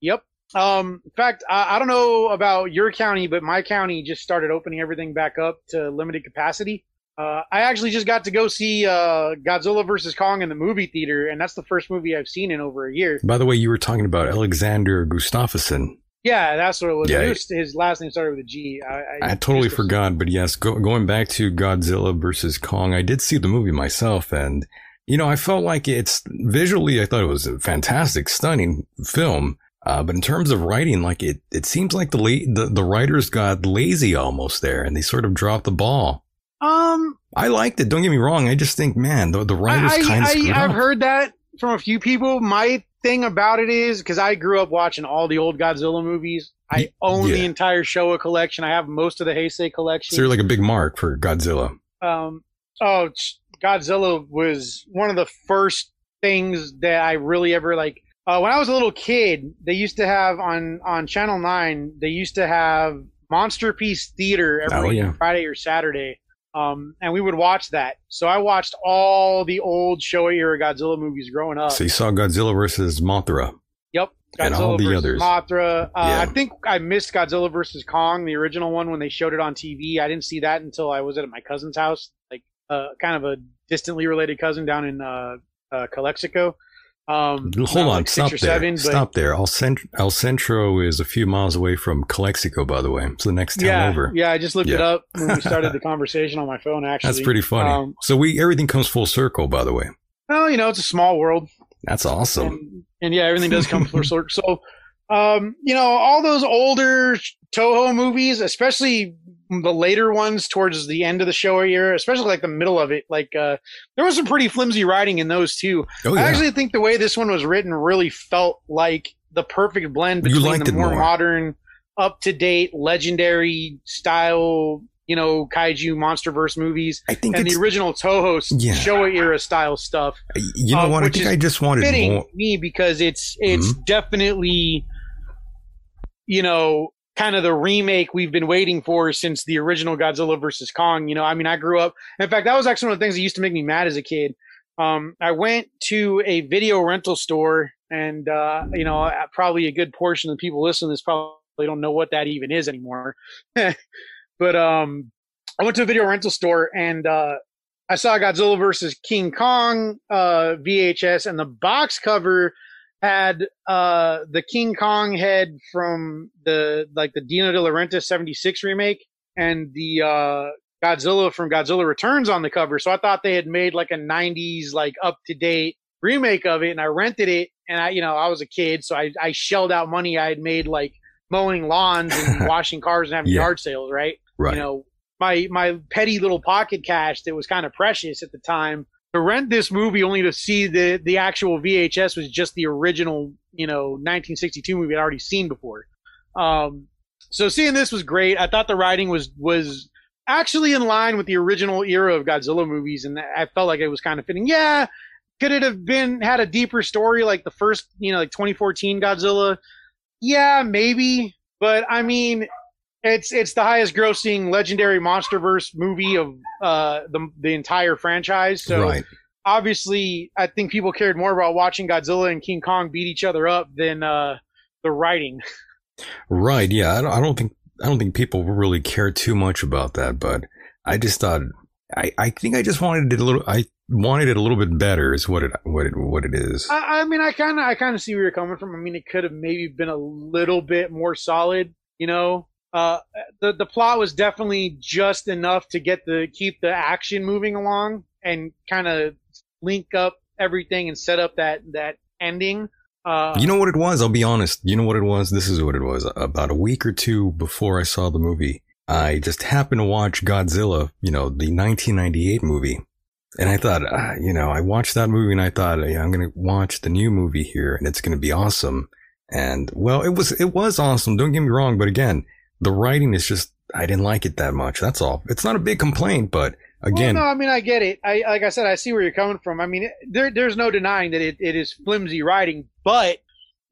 Yep. Um, in fact, I, I, don't know about your county, but my county just started opening everything back up to limited capacity. Uh, I actually just got to go see uh, Godzilla vs Kong in the movie theater, and that's the first movie I've seen in over a year. By the way, you were talking about Alexander Gustafsson. Yeah, that's what it was. Yeah, his last name started with a G. I, I, I totally forgot, but yes, go, going back to Godzilla versus Kong, I did see the movie myself, and you know, I felt like it's visually, I thought it was a fantastic, stunning film. Uh, but in terms of writing, like it, it seems like the, la- the the writers got lazy almost there, and they sort of dropped the ball. Um, I liked it. Don't get me wrong. I just think, man, the, the writers kind of. I, have heard that from a few people. My thing about it is because I grew up watching all the old Godzilla movies. I own yeah. the entire Showa collection. I have most of the Heisei collection. So you're like a big mark for Godzilla. Um. Oh, Godzilla was one of the first things that I really ever like. Uh, when I was a little kid, they used to have on on Channel Nine. They used to have Monster Piece Theater every oh, yeah. Friday or Saturday um, and we would watch that. So I watched all the old Showa era Godzilla movies growing up. So you saw Godzilla versus Mothra. Yep. Godzilla and all the others. Mothra. Uh, yeah. I think I missed Godzilla versus Kong, the original one, when they showed it on TV. I didn't see that until I was at my cousin's house, like uh, kind of a distantly related cousin down in uh, uh Calexico. Um, Hold on, like stop there. Seven, stop there. El, Cent- El Centro is a few miles away from Calexico, by the way. It's the next town yeah, over. Yeah, I just looked yeah. it up when we started the [laughs] conversation on my phone. Actually, that's pretty funny. Um, so we everything comes full circle, by the way. Well, you know, it's a small world. That's awesome. And, and yeah, everything does come full [laughs] circle. So, um, you know, all those older Toho movies, especially the later ones towards the end of the Showa era, especially like the middle of it, like uh, there was some pretty flimsy writing in those too. Oh, yeah. I actually think the way this one was written really felt like the perfect blend between the more, more, modern, up to date, legendary style, you know, kaiju monsterverse movies. I think and the original Toho yeah. Showa era style stuff. You know um, what? I think I just wanted more. me because it's it's mm-hmm. definitely you know kind of the remake we've been waiting for since the original Godzilla versus Kong. You know, I mean, I grew up. In fact, that was actually one of the things that used to make me mad as a kid. Um, I went to a video rental store, and uh, you know, probably a good portion of the people listening to this probably don't know what that even is anymore. [laughs] but um, I went to a video rental store, and uh, I saw Godzilla versus King Kong uh, VHS, and the box cover had uh, the King Kong head from the like the Dino De Laurentiis 76 remake and the uh, Godzilla from Godzilla Returns on the cover. So I thought they had made like a 90s like up to date remake of it and I rented it and I you know I was a kid so I I shelled out money I had made like mowing lawns and [laughs] washing cars and having yeah. yard sales, right? Right. You know, my my petty little pocket cash that was kind of precious at the time to rent this movie only to see the the actual VHS was just the original, you know, 1962 movie I'd already seen before. Um, so seeing this was great. I thought the writing was was actually in line with the original era of Godzilla movies, and I felt like it was kind of fitting. Yeah, could it have been had a deeper story like the first, you know, like 2014 Godzilla? Yeah, maybe. But I mean, It's it's the highest grossing legendary MonsterVerse movie of uh, the the entire franchise. So right. obviously, I think people cared more about watching Godzilla and King Kong beat each other up than uh, the writing. [laughs] Right. Yeah. I don't, I don't think I don't think people really care too much about that, but I just thought I, I think I just wanted it a little I wanted it a little bit better is what it what it what it is. I, I mean, I kind of I kind of see where you're coming from. I mean, it could have maybe been a little bit more solid. You know, uh, the the plot was definitely just enough to get the keep the action moving along and kind of link up everything and set up that that ending. Uh, you know what it was? I'll be honest. You know what it was? This is what it was. About a week or two before I saw the movie, I just happened to watch Godzilla, you know, the 1998 movie. And I thought, uh, you know, I watched that movie and I thought, yeah, I'm going to watch the new movie here and it's going to be awesome. And well, it was, it was awesome. Don't get me wrong. But again, the writing is just, I didn't like it that much. That's all. It's not a big complaint, but again. Well, no, I mean, I get it. I, like I said, I see where you're coming from. I mean, there, there's no denying that it, it is flimsy writing, but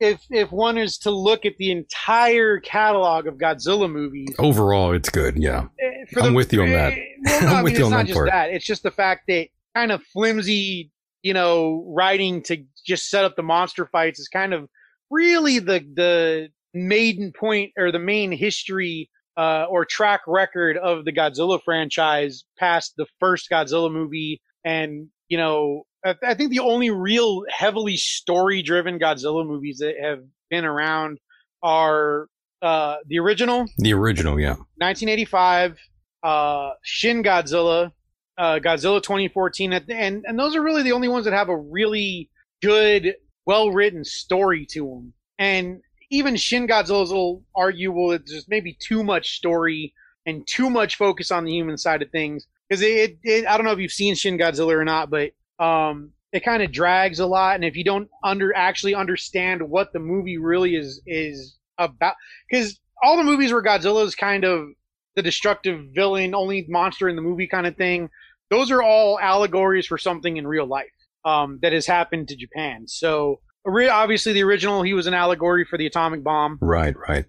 if if one is to look at the entire catalog of Godzilla movies, overall, it's good. Yeah, eh, I'm with you on that. Eh, well, [laughs] no, I'm I mean, with you on that part. That. It's just the fact that kind of flimsy, you know, writing to just set up the monster fights is kind of really the the maiden point or the main history uh, or track record of the Godzilla franchise past the first Godzilla movie and you know I think the only real heavily story driven Godzilla movies that have been around are uh, the original. The original, yeah. 1985, uh, Shin Godzilla, uh, Godzilla 2014, and and those are really the only ones that have a really good, well written story to them. And even Shin Godzilla is a little arguable. It's just maybe too much story and too much focus on the human side of things. Because it, it, I don't know if you've seen Shin Godzilla or not, but um, it kind of drags a lot. And if you don't under actually understand what the movie really is is about, because all the movies where Godzilla is kind of the destructive villain, only monster in the movie kind of thing, those are all allegories for something in real life um, that has happened to Japan. So obviously, the original he was an allegory for the atomic bomb. Right, right.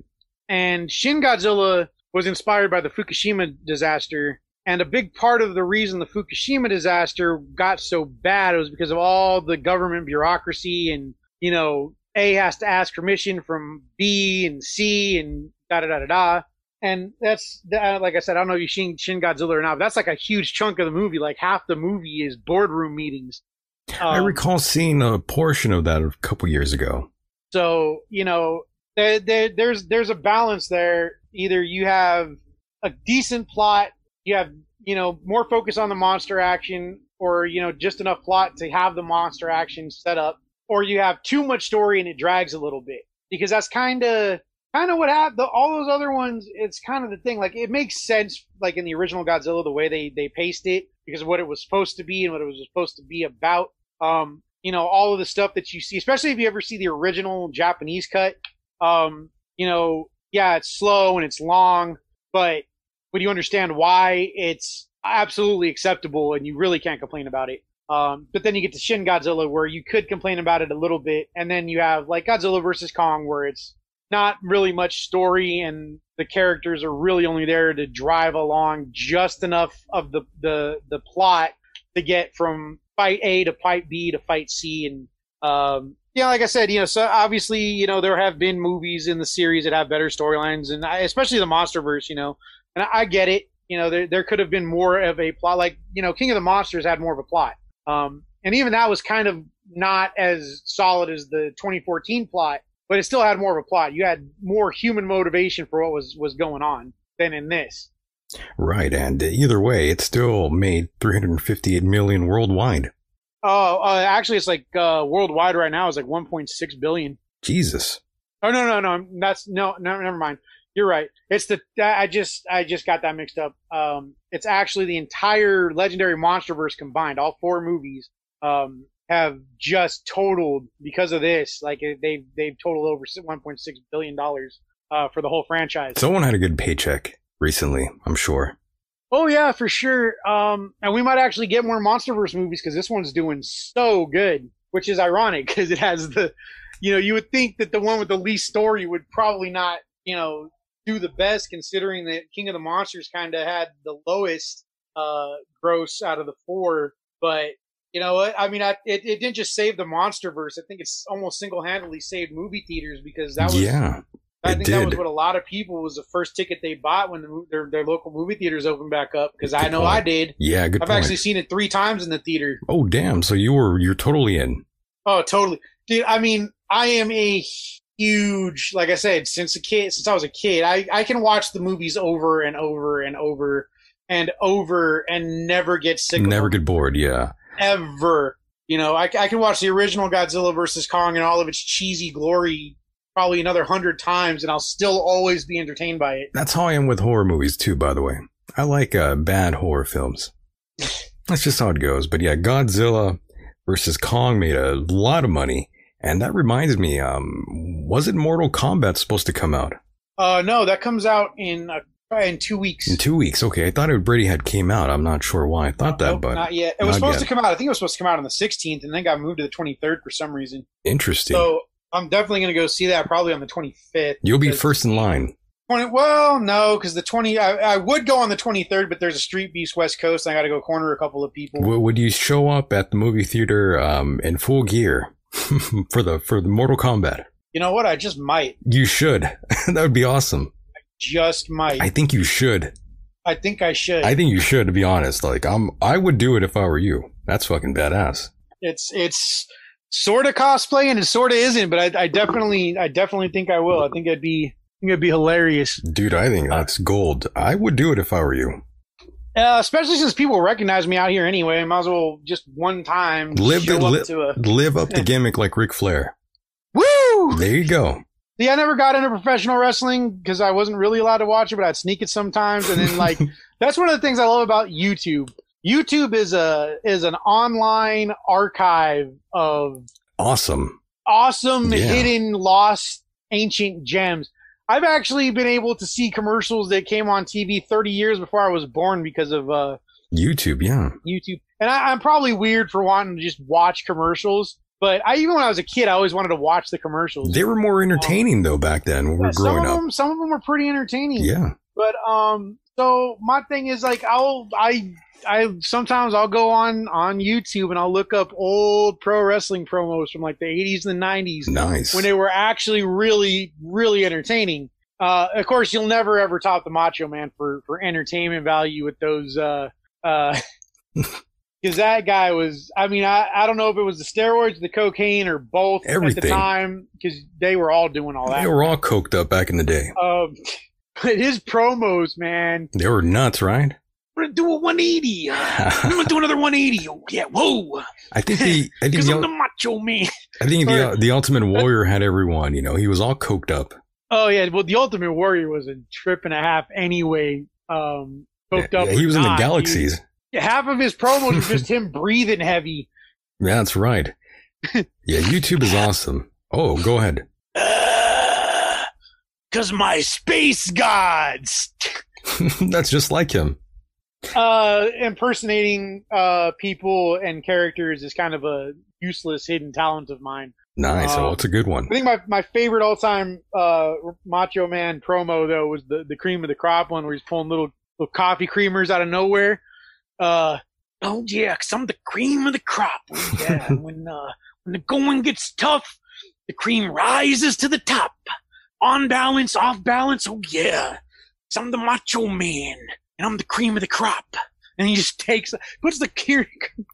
And Shin Godzilla was inspired by the Fukushima disaster and a big part of the reason the Fukushima disaster got so bad was because of all the government bureaucracy and, you know, A has to ask permission from B and C and da da da da da. And that's, uh, like I said, I don't know if you've seen Shin Godzilla or not, but that's like a huge chunk of the movie. Like half the movie is boardroom meetings. Um, I recall seeing a portion of that a couple years ago. So, you know, there, there, there's, there's a balance there. Either you have a decent plot you have you know more focus on the monster action or you know just enough plot to have the monster action set up or you have too much story and it drags a little bit because that's kind of kind of what happened all those other ones it's kind of the thing like it makes sense like in the original godzilla the way they they paced it because of what it was supposed to be and what it was supposed to be about um you know all of the stuff that you see especially if you ever see the original japanese cut um you know yeah it's slow and it's long but but you understand why it's absolutely acceptable and you really can't complain about it. Um, but then you get to Shin Godzilla where you could complain about it a little bit, and then you have like Godzilla versus Kong where it's not really much story and the characters are really only there to drive along just enough of the the the plot to get from fight A to fight B to fight C and um, yeah, like I said, you know, so obviously, you know, there have been movies in the series that have better storylines, and especially the MonsterVerse, you know, and I, I get it. You know, there there could have been more of a plot. Like you know, King of the Monsters had more of a plot, um, and even that was kind of not as solid as the 2014 plot, but it still had more of a plot. You had more human motivation for what was was going on than in this. Right, and either way, it still made 358 million worldwide. Oh, uh, actually, it's like uh, worldwide right now is like 1.6 billion. Jesus. Oh no, no, no, that's no, no, never mind. You're right. It's the I just I just got that mixed up. Um, it's actually the entire Legendary MonsterVerse combined. All four movies um, have just totaled because of this. Like they've they've totaled over 1.6 billion dollars uh, for the whole franchise. Someone had a good paycheck recently. I'm sure. Oh yeah, for sure. Um, and we might actually get more MonsterVerse movies because this one's doing so good, which is ironic because it has the, you know, you would think that the one with the least story would probably not, you know, do the best considering that King of the Monsters kind of had the lowest uh, gross out of the four. But you know what? I mean, I, it, it didn't just save the MonsterVerse. I think it's almost single handedly saved movie theaters because that was yeah. I think that was what a lot of people was the first ticket they bought when the, their their local movie theaters opened back up. Because I know point. I did. Yeah, good I've point. actually seen it three times in the theater. oh damn! So you were you're totally in. Oh, totally, dude. I mean, I am a huge, like I said, since a kid, since I was a kid, I I can watch the movies over and over and over and over and never get sick. of Never get bored. Yeah. Ever. You know, I, I can watch the original Godzilla versus Kong and all of its cheesy glory probably another hundred times, and I'll still always be entertained by it. That's how I am with horror movies too. By the way, I like uh, bad horror films. [laughs] That's just how it goes. But yeah, Godzilla versus Kong made a lot of money, and that reminds me. Um, was it Mortal Kombat supposed to come out Uh, no, that comes out in uh, in two weeks. in two weeks? Okay, I thought it already had came out. I'm not sure why I thought that, Nope, but not yet. It was supposed yet. to come out. I think it was supposed to come out on the 16th, and then got moved to the 23rd for some reason. interesting. So I'm definitely going to go see that probably on the 25th. You'll be first in line. 20, well, no, because the 20, I, I would go on the 23rd, but there's a Street Beefs West Coast, and I got to go corner a couple of people. Would you show up at the movie theater um, in full gear [laughs] for the for the Mortal Kombat? You know what? I just might. You should. [laughs] that would be awesome. Just might. I think you should. I think I should. I think you should. To be honest, like I'm, I would do it if I were you. That's fucking badass. it's it's sort of cosplay and it sort of isn't, but I, I definitely I definitely think I will. I think it'd be I think it'd be hilarious, Dude, I think that's gold. I would do it if I were you. uh, especially since people recognize me out here anyway. I might as well just one time Live the- up li- to a Live up the [laughs] gimmick like Ric Flair. woo. There you go. See, I never got into professional wrestling because I wasn't really allowed to watch it, but I'd sneak it sometimes. And then, like, [laughs] that's one of the things I love about YouTube. YouTube is a is an online archive of Awesome. awesome, Yeah. hidden, lost, ancient gems. I've actually been able to see commercials that came on TV 30 years before I was born because of uh, YouTube, yeah. YouTube. And I, I'm probably weird for wanting to just watch commercials, but I even when I was a kid, I always wanted to watch the commercials. They were more entertaining though back then when we Yeah, were some growing of up. some of them were pretty entertaining. Yeah. But um, so my thing is like I'll I I sometimes I'll go on on YouTube and I'll look up old pro wrestling promos from like the 80s and the 90s Nice. when they were actually really really entertaining. Uh, of course, you'll never ever top the Macho Man for for entertainment value with those. Uh, uh, [laughs] because that guy was. I mean, I I don't know if it was the steroids, the cocaine, or both at the time because they were all doing all that. they were all coked up back in the day. Um, [laughs] but his promos, man, They were nuts, right? we're gonna do a 180. Uh, [laughs] I'm gonna do another 180. Oh, yeah, whoa, I think the I think because the, I'm the macho man. I think the the Ultimate Warrior had everyone. You know, he was all coked up. Oh yeah, well, the Ultimate Warrior was a trip and a half anyway. Um, hooked up. Yeah, he was in the not. galaxies. Half of his promos were just [laughs] him breathing heavy. That's right. [laughs] Yeah, YouTube is awesome. Oh, go ahead. Cause my space gods. [laughs] that's just like him. Uh, impersonating uh people and characters is kind of a useless hidden talent of mine. Nice. Uh, oh, it's a good one. I think my, my favorite all time uh, Macho Man promo though was the, the cream of the crop one where he's pulling little little coffee creamers out of nowhere. Uh, oh yeah, cause I'm the cream of the crop. Yeah, [laughs] when uh, when the going gets tough, the cream rises to the top. On balance, off balance. Oh yeah, 'Cause I'm the Macho Man and I'm the cream of the crop. And he just takes puts the cream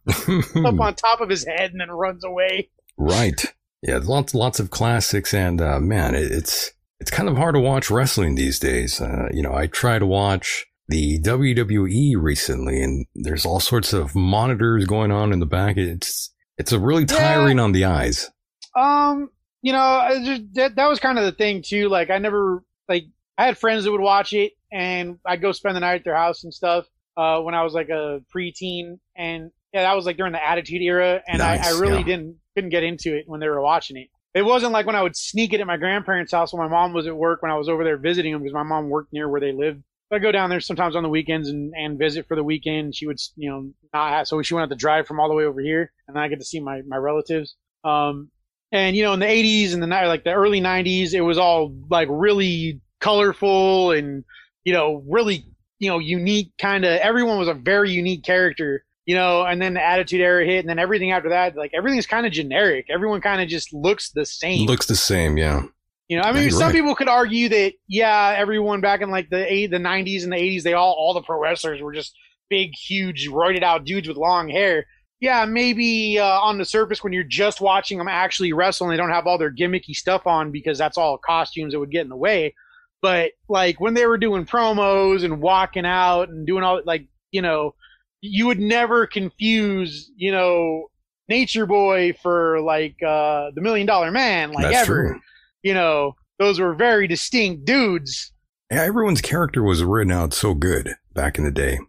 [laughs] up [laughs] on top of his head and then runs away. right. Yeah, lots lots of classics, and uh, man, it, it's it's kind of hard to watch wrestling these days. Uh, you know, I try to watch the WWE recently, and there's all sorts of monitors going on in the back. It's it's a really tiring on the eyes. Um, you know, just, that that was kind of the thing too. Like, I never like I had friends that would watch it, and I'd go spend the night at their house and stuff. Uh, when I was like a preteen, and yeah, that was like during the Attitude Era, and Nice, I, I really yeah. didn't couldn't get into it when they were watching it. It wasn't like when I would sneak it at my grandparents' house when my mom was at work when I was over there visiting them because my mom worked near where they lived. So I go down there sometimes on the weekends and, and visit for the weekend. She would, you know, not have, so she wouldn't have to drive from all the way over here, and I get to see my my relatives. Um, and you know, in the '80s and the like the early '90s, it was all like really colorful and you know really you know unique kind of. Everyone was a very unique character, you know. And then the Attitude Era hit, and then everything after that, like everything's kind of generic. Everyone kind of just looks the same. Looks the same, yeah. You know, I mean, some right. people could argue that yeah, everyone back in like the eight, the nineties and the eighties, they all all the pro wrestlers were just big, huge, roided out dudes with long hair. Yeah, maybe uh, on the surface when you're just watching them actually wrestle and they don't have all their gimmicky stuff on because that's all costumes that would get in the way. But like when they were doing promos and walking out and doing all like you know, you would never confuse you know Nature Boy for like uh the Million Dollar Man like That's ever true. You know, those were very distinct dudes. Yeah, everyone's character was written out so good back in the day.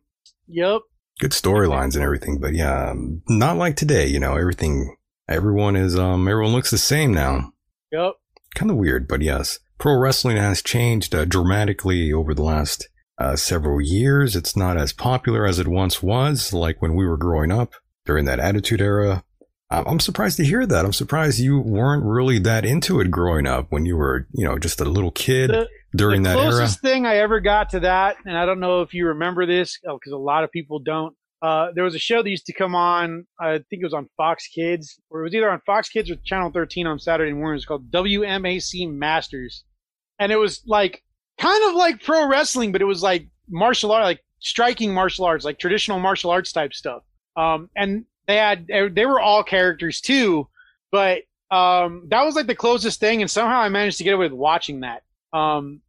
Yep. Good storylines and everything, but yeah, um, not like today. You know, everything, everyone is, um, everyone looks the same now. Yep. Kind of weird, but yes, pro wrestling has changed uh, dramatically over the last uh, several years. It's not as popular as it once was, like when we were growing up during that Attitude Era. I'm I'm surprised to hear that. I'm surprised you weren't really that into it growing up when you were, you know, just a little kid The- during the that era. closest thing I ever got to that, and I don't know if you remember this because a lot of people don't. Uh, there was a show that used to come on. I think it was on Fox Kids, or it was either on Fox Kids or Channel 13 on Saturday mornings. Called WMAC Masters, and it was like kind of like pro wrestling, but it was like martial art, like striking martial arts, like traditional martial arts type stuff. Um, and they had they were all characters too, but um, that was like the closest thing, and somehow I managed to get away with watching that. Um,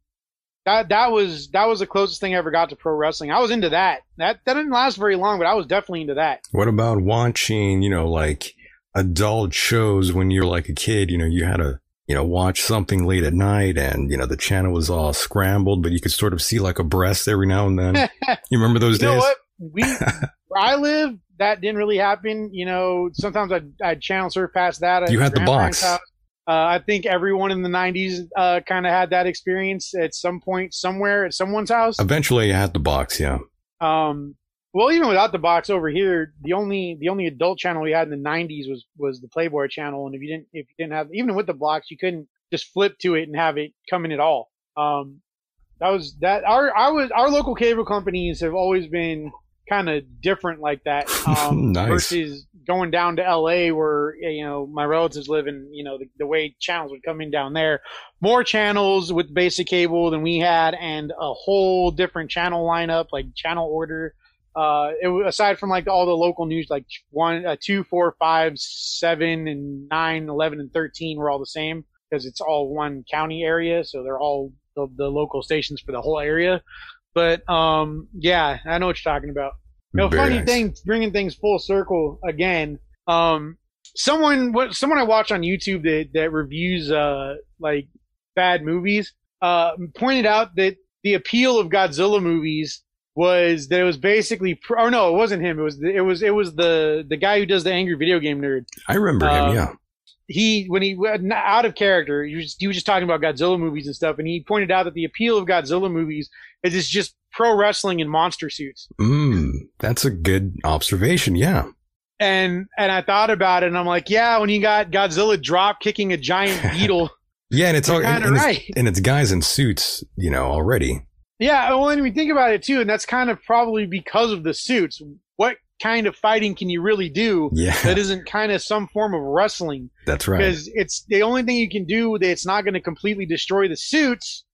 that that was that was the closest thing I ever got to pro wrestling. I was into that. That that didn't last very long, but I was definitely into that. What about watching, you know, like adult shows when you're like a kid? You know, you had to, you know, watch something late at night and, you know, the channel was all scrambled, but you could sort of see like a breast every now and then. [laughs] you remember those you know days? what? We [laughs] where I live, that didn't really happen. You know, sometimes I'd, I'd channel surf past that. You had the box. Uh, I think everyone in the '90s uh, kind of had that experience at some point, somewhere, at someone's house. Eventually you had the box, yeah. Um, well, even without the box over here, the only the only adult channel we had in the '90s was was the Playboy channel, and if you didn't if you didn't have even with the blocks, you couldn't just flip to it and have it come in at all. Um, that was that our I was our local cable companies have always been kind of different like that. [laughs] Um, Nice. Versus going down to LA where you know my relatives live and you know the, the way channels would come in down there more channels with basic cable than we had and a whole different channel lineup like channel order uh it, aside from like all the local news like one uh, two four five seven and nine eleven and 13 were all the same because it's all one county area so they're all the, the local stations for the whole area but um yeah i know what you're talking about no Very funny nice. thing, bringing things full circle again. Um, someone, what someone I watch on YouTube that that reviews uh like bad movies, uh, pointed out that the appeal of Godzilla movies was that it was basically, pr- or no, it wasn't him. It was the, it was it was the the guy who does the angry video game nerd. I remember him, Um, yeah. He when he went out of character, he was, he was just talking about Godzilla movies and stuff, and he pointed out that the appeal of Godzilla movies is it's just pro wrestling in monster suits. Mm, that's a good observation, yeah. and and I thought about it, and I'm like, yeah, when you got Godzilla drop kicking a giant [laughs] beetle, Yeah, and it's all You're and, kinda it's, right. and it's guys in suits, you know, already. yeah. Well, and we think about it too, and that's kind of probably because of the suits. What kind of fighting can you really do Yeah, that isn't kind of some form of wrestling? that's right. Because it's the only thing you can do that it's not going to completely destroy the suits,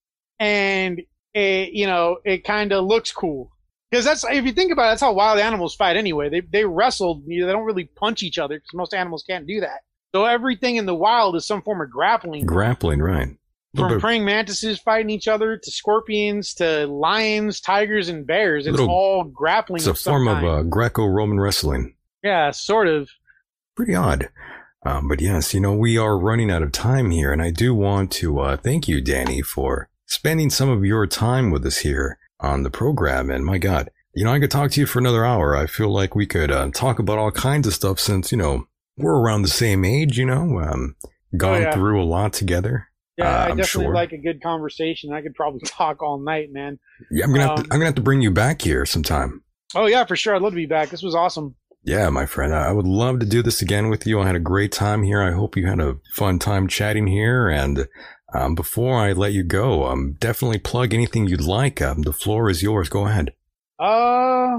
and it, you know it kind of looks cool. Because that's if you think about it, that's how wild animals fight anyway. They they wrestle. You know, they don't really punch each other because most animals can't do that. So everything in the wild is some form of grappling. Grappling, right. From bit- praying mantises fighting each other to scorpions to lions, tigers, and bears. It's Little- all grappling. it's a of some form of uh, Greco-Roman wrestling. yeah, sort of. pretty odd. Um, but yes, you know, we are running out of time here, and I do want to uh, thank you, Danny, for spending some of your time with us here on the program. And my God, you know, I could talk to you for another hour. I feel like we could uh, talk about all kinds of stuff since, you know, we're around the same age, you know, um, gone yeah. through a lot together. Yeah, Uh, I definitely sure. like a good conversation. I could probably [laughs] talk all night, man. Yeah, I'm gonna have to, Um, I'm gonna have to bring you back here sometime. Oh yeah, for sure. I'd love to be back. This was awesome. Yeah, my friend, I would love to do this again with you. I had a great time here. I hope you had a fun time chatting here, and Um, before I let you go, um, definitely plug anything you'd like. Um, the floor is yours. Go ahead. Uh,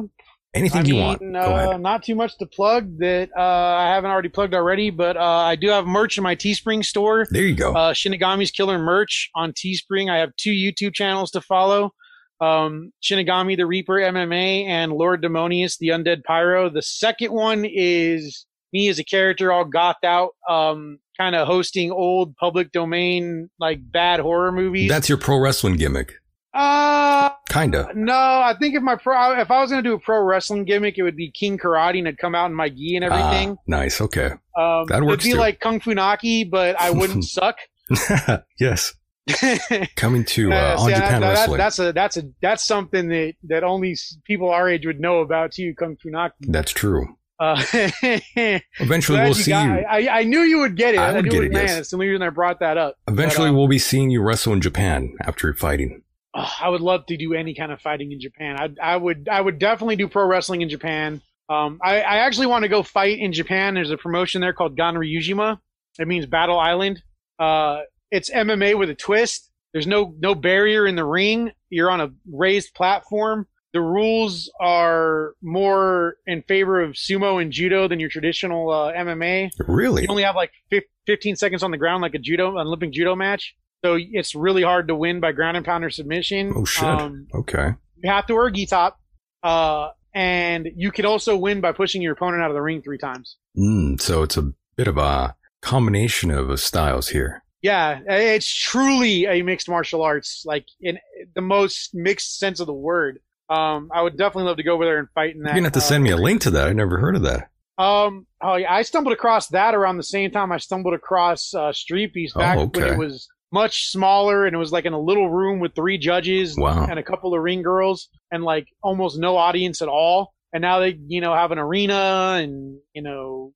Anything I you mean, want. Go uh, ahead. not too much to plug that uh, I haven't already plugged already, but uh, I do have merch in my Teespring store. There you go. Uh, Shinigami's Killer merch on Teespring. I have two YouTube channels to follow. Um, Shinigami the Reaper MMA and Lord Demonius the Undead Pyro. The second one is me as a character all gothed out, um, kind of hosting old public domain, like bad horror movies. That's your pro wrestling gimmick. uh, Kinda. no, I think if my pro, if I was going to do a pro wrestling gimmick, it would be King Karate and it'd come out in my gi and everything. Ah, nice. Okay. um, that works It'd be too. like Kung Fu Naki, but I wouldn't [laughs] suck. [laughs] yes. [laughs] Coming to uh, on see, Japan that- Wrestling. that's a that's a that's something that that only people our age would know about too. Kung Fu Naki. That's true. Uh, [laughs] Eventually, we'll see got- you. I, I knew you would get it. I I, would get it, it, man. yes. That's the only reason I brought that up. Eventually, But, uh, we'll be seeing you wrestle in Japan after fighting. oh, I would love to do any kind of fighting in Japan. I I would I would definitely do pro wrestling in Japan. Um, I, I actually want to go fight in Japan. There's a promotion there called Ganryujima. It means Battle Island. Uh, it's MMA with a twist. There's no no barrier in the ring. You're on a raised platform. The rules are more in favor of sumo and judo than your traditional uh, MMA. Really? You only have like fif- 15 seconds on the ground, like a judo, an Olympic judo match. So it's really hard to win by ground and pounder submission. Oh, shit. Um, Okay. you have to wear a gi top, uh, and you can also win by pushing your opponent out of the ring three times. Mm, so it's a bit of a combination of styles here. Yeah, it's truly a mixed martial arts, like in the most mixed sense of the word. Um, I would definitely love to go over there and fight in that. You're gonna have to uh, send me a link to that. I never heard of that. Um, oh yeah, I stumbled across that around the same time I stumbled across uh, Street Beefs back Oh, when it was much smaller and it was like in a little room with three judges Wow. and a couple of ring girls and like almost no audience at all. And now they, you know, have an arena and you know,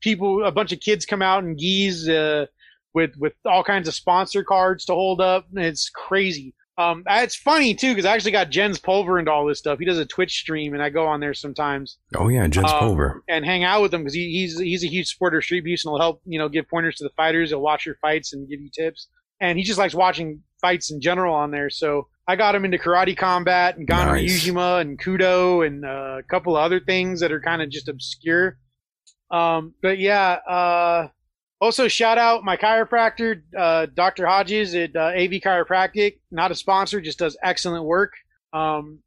people, a bunch of kids come out and geese uh, with with all kinds of sponsor cards to hold up. It's crazy. Um, it's funny too because I actually got Jens Pulver into all this stuff. He does a Twitch stream, and I go on there sometimes Oh yeah, Jens Um, Pulver. and hang out with him because he, he's he's a huge supporter of Street Beefs and he'll help you know give pointers to the fighters. He'll watch your fights and give you tips. And he just likes watching fights in general on there. So I got him into karate combat and Gon Nice. And Kudo and uh, a couple of other things that are kind of just obscure. Um, but yeah, uh, also shout out my chiropractor, uh, Dr. Hodges at uh, AV Chiropractic. Not a sponsor, just does excellent work. Um,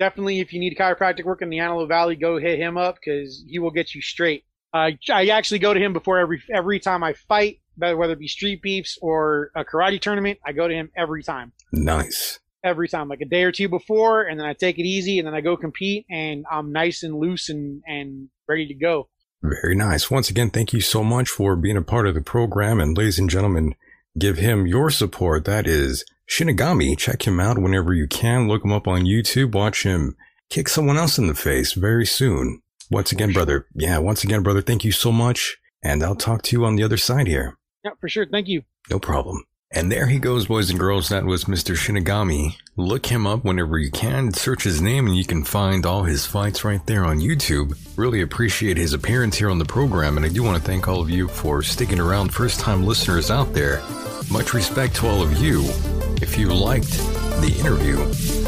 definitely, if you need chiropractic work in the Antelope Valley, go hit him up because he will get you straight. Uh, I actually go to him before every every time I fight, whether it be street beefs or a karate tournament. I go to him every time, Nice. every time, like a day or two before, and then I take it easy, and then I go compete, and I'm nice and loose and and ready to go. Very nice. Once again, thank you so much for being a part of the program. And ladies and gentlemen, give him your support. That is Shinigami. Check him out whenever you can. Look him up on YouTube. Watch him kick someone else in the face very soon. Once again, brother. Yeah, once again, brother, thank you so much. And I'll talk to you on the other side here. Yeah, for sure. Thank you. No problem. And there he goes, boys and girls. That was Mr. Shinigami. Look him up whenever you can. Search his name and you can find all his fights right there on YouTube. Really appreciate his appearance here on the program. And I do want to thank all of you for sticking around, first time listeners out there. Much respect to all of you. If you liked the interview,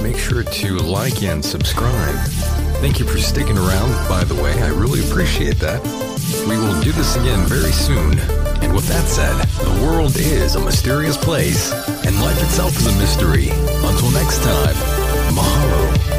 make sure to like and subscribe. Thank you for sticking around, by the way. I really appreciate that. We will do this again very soon. And with that said, the world is a mysterious place, and life itself is a mystery. Until next time, mahalo.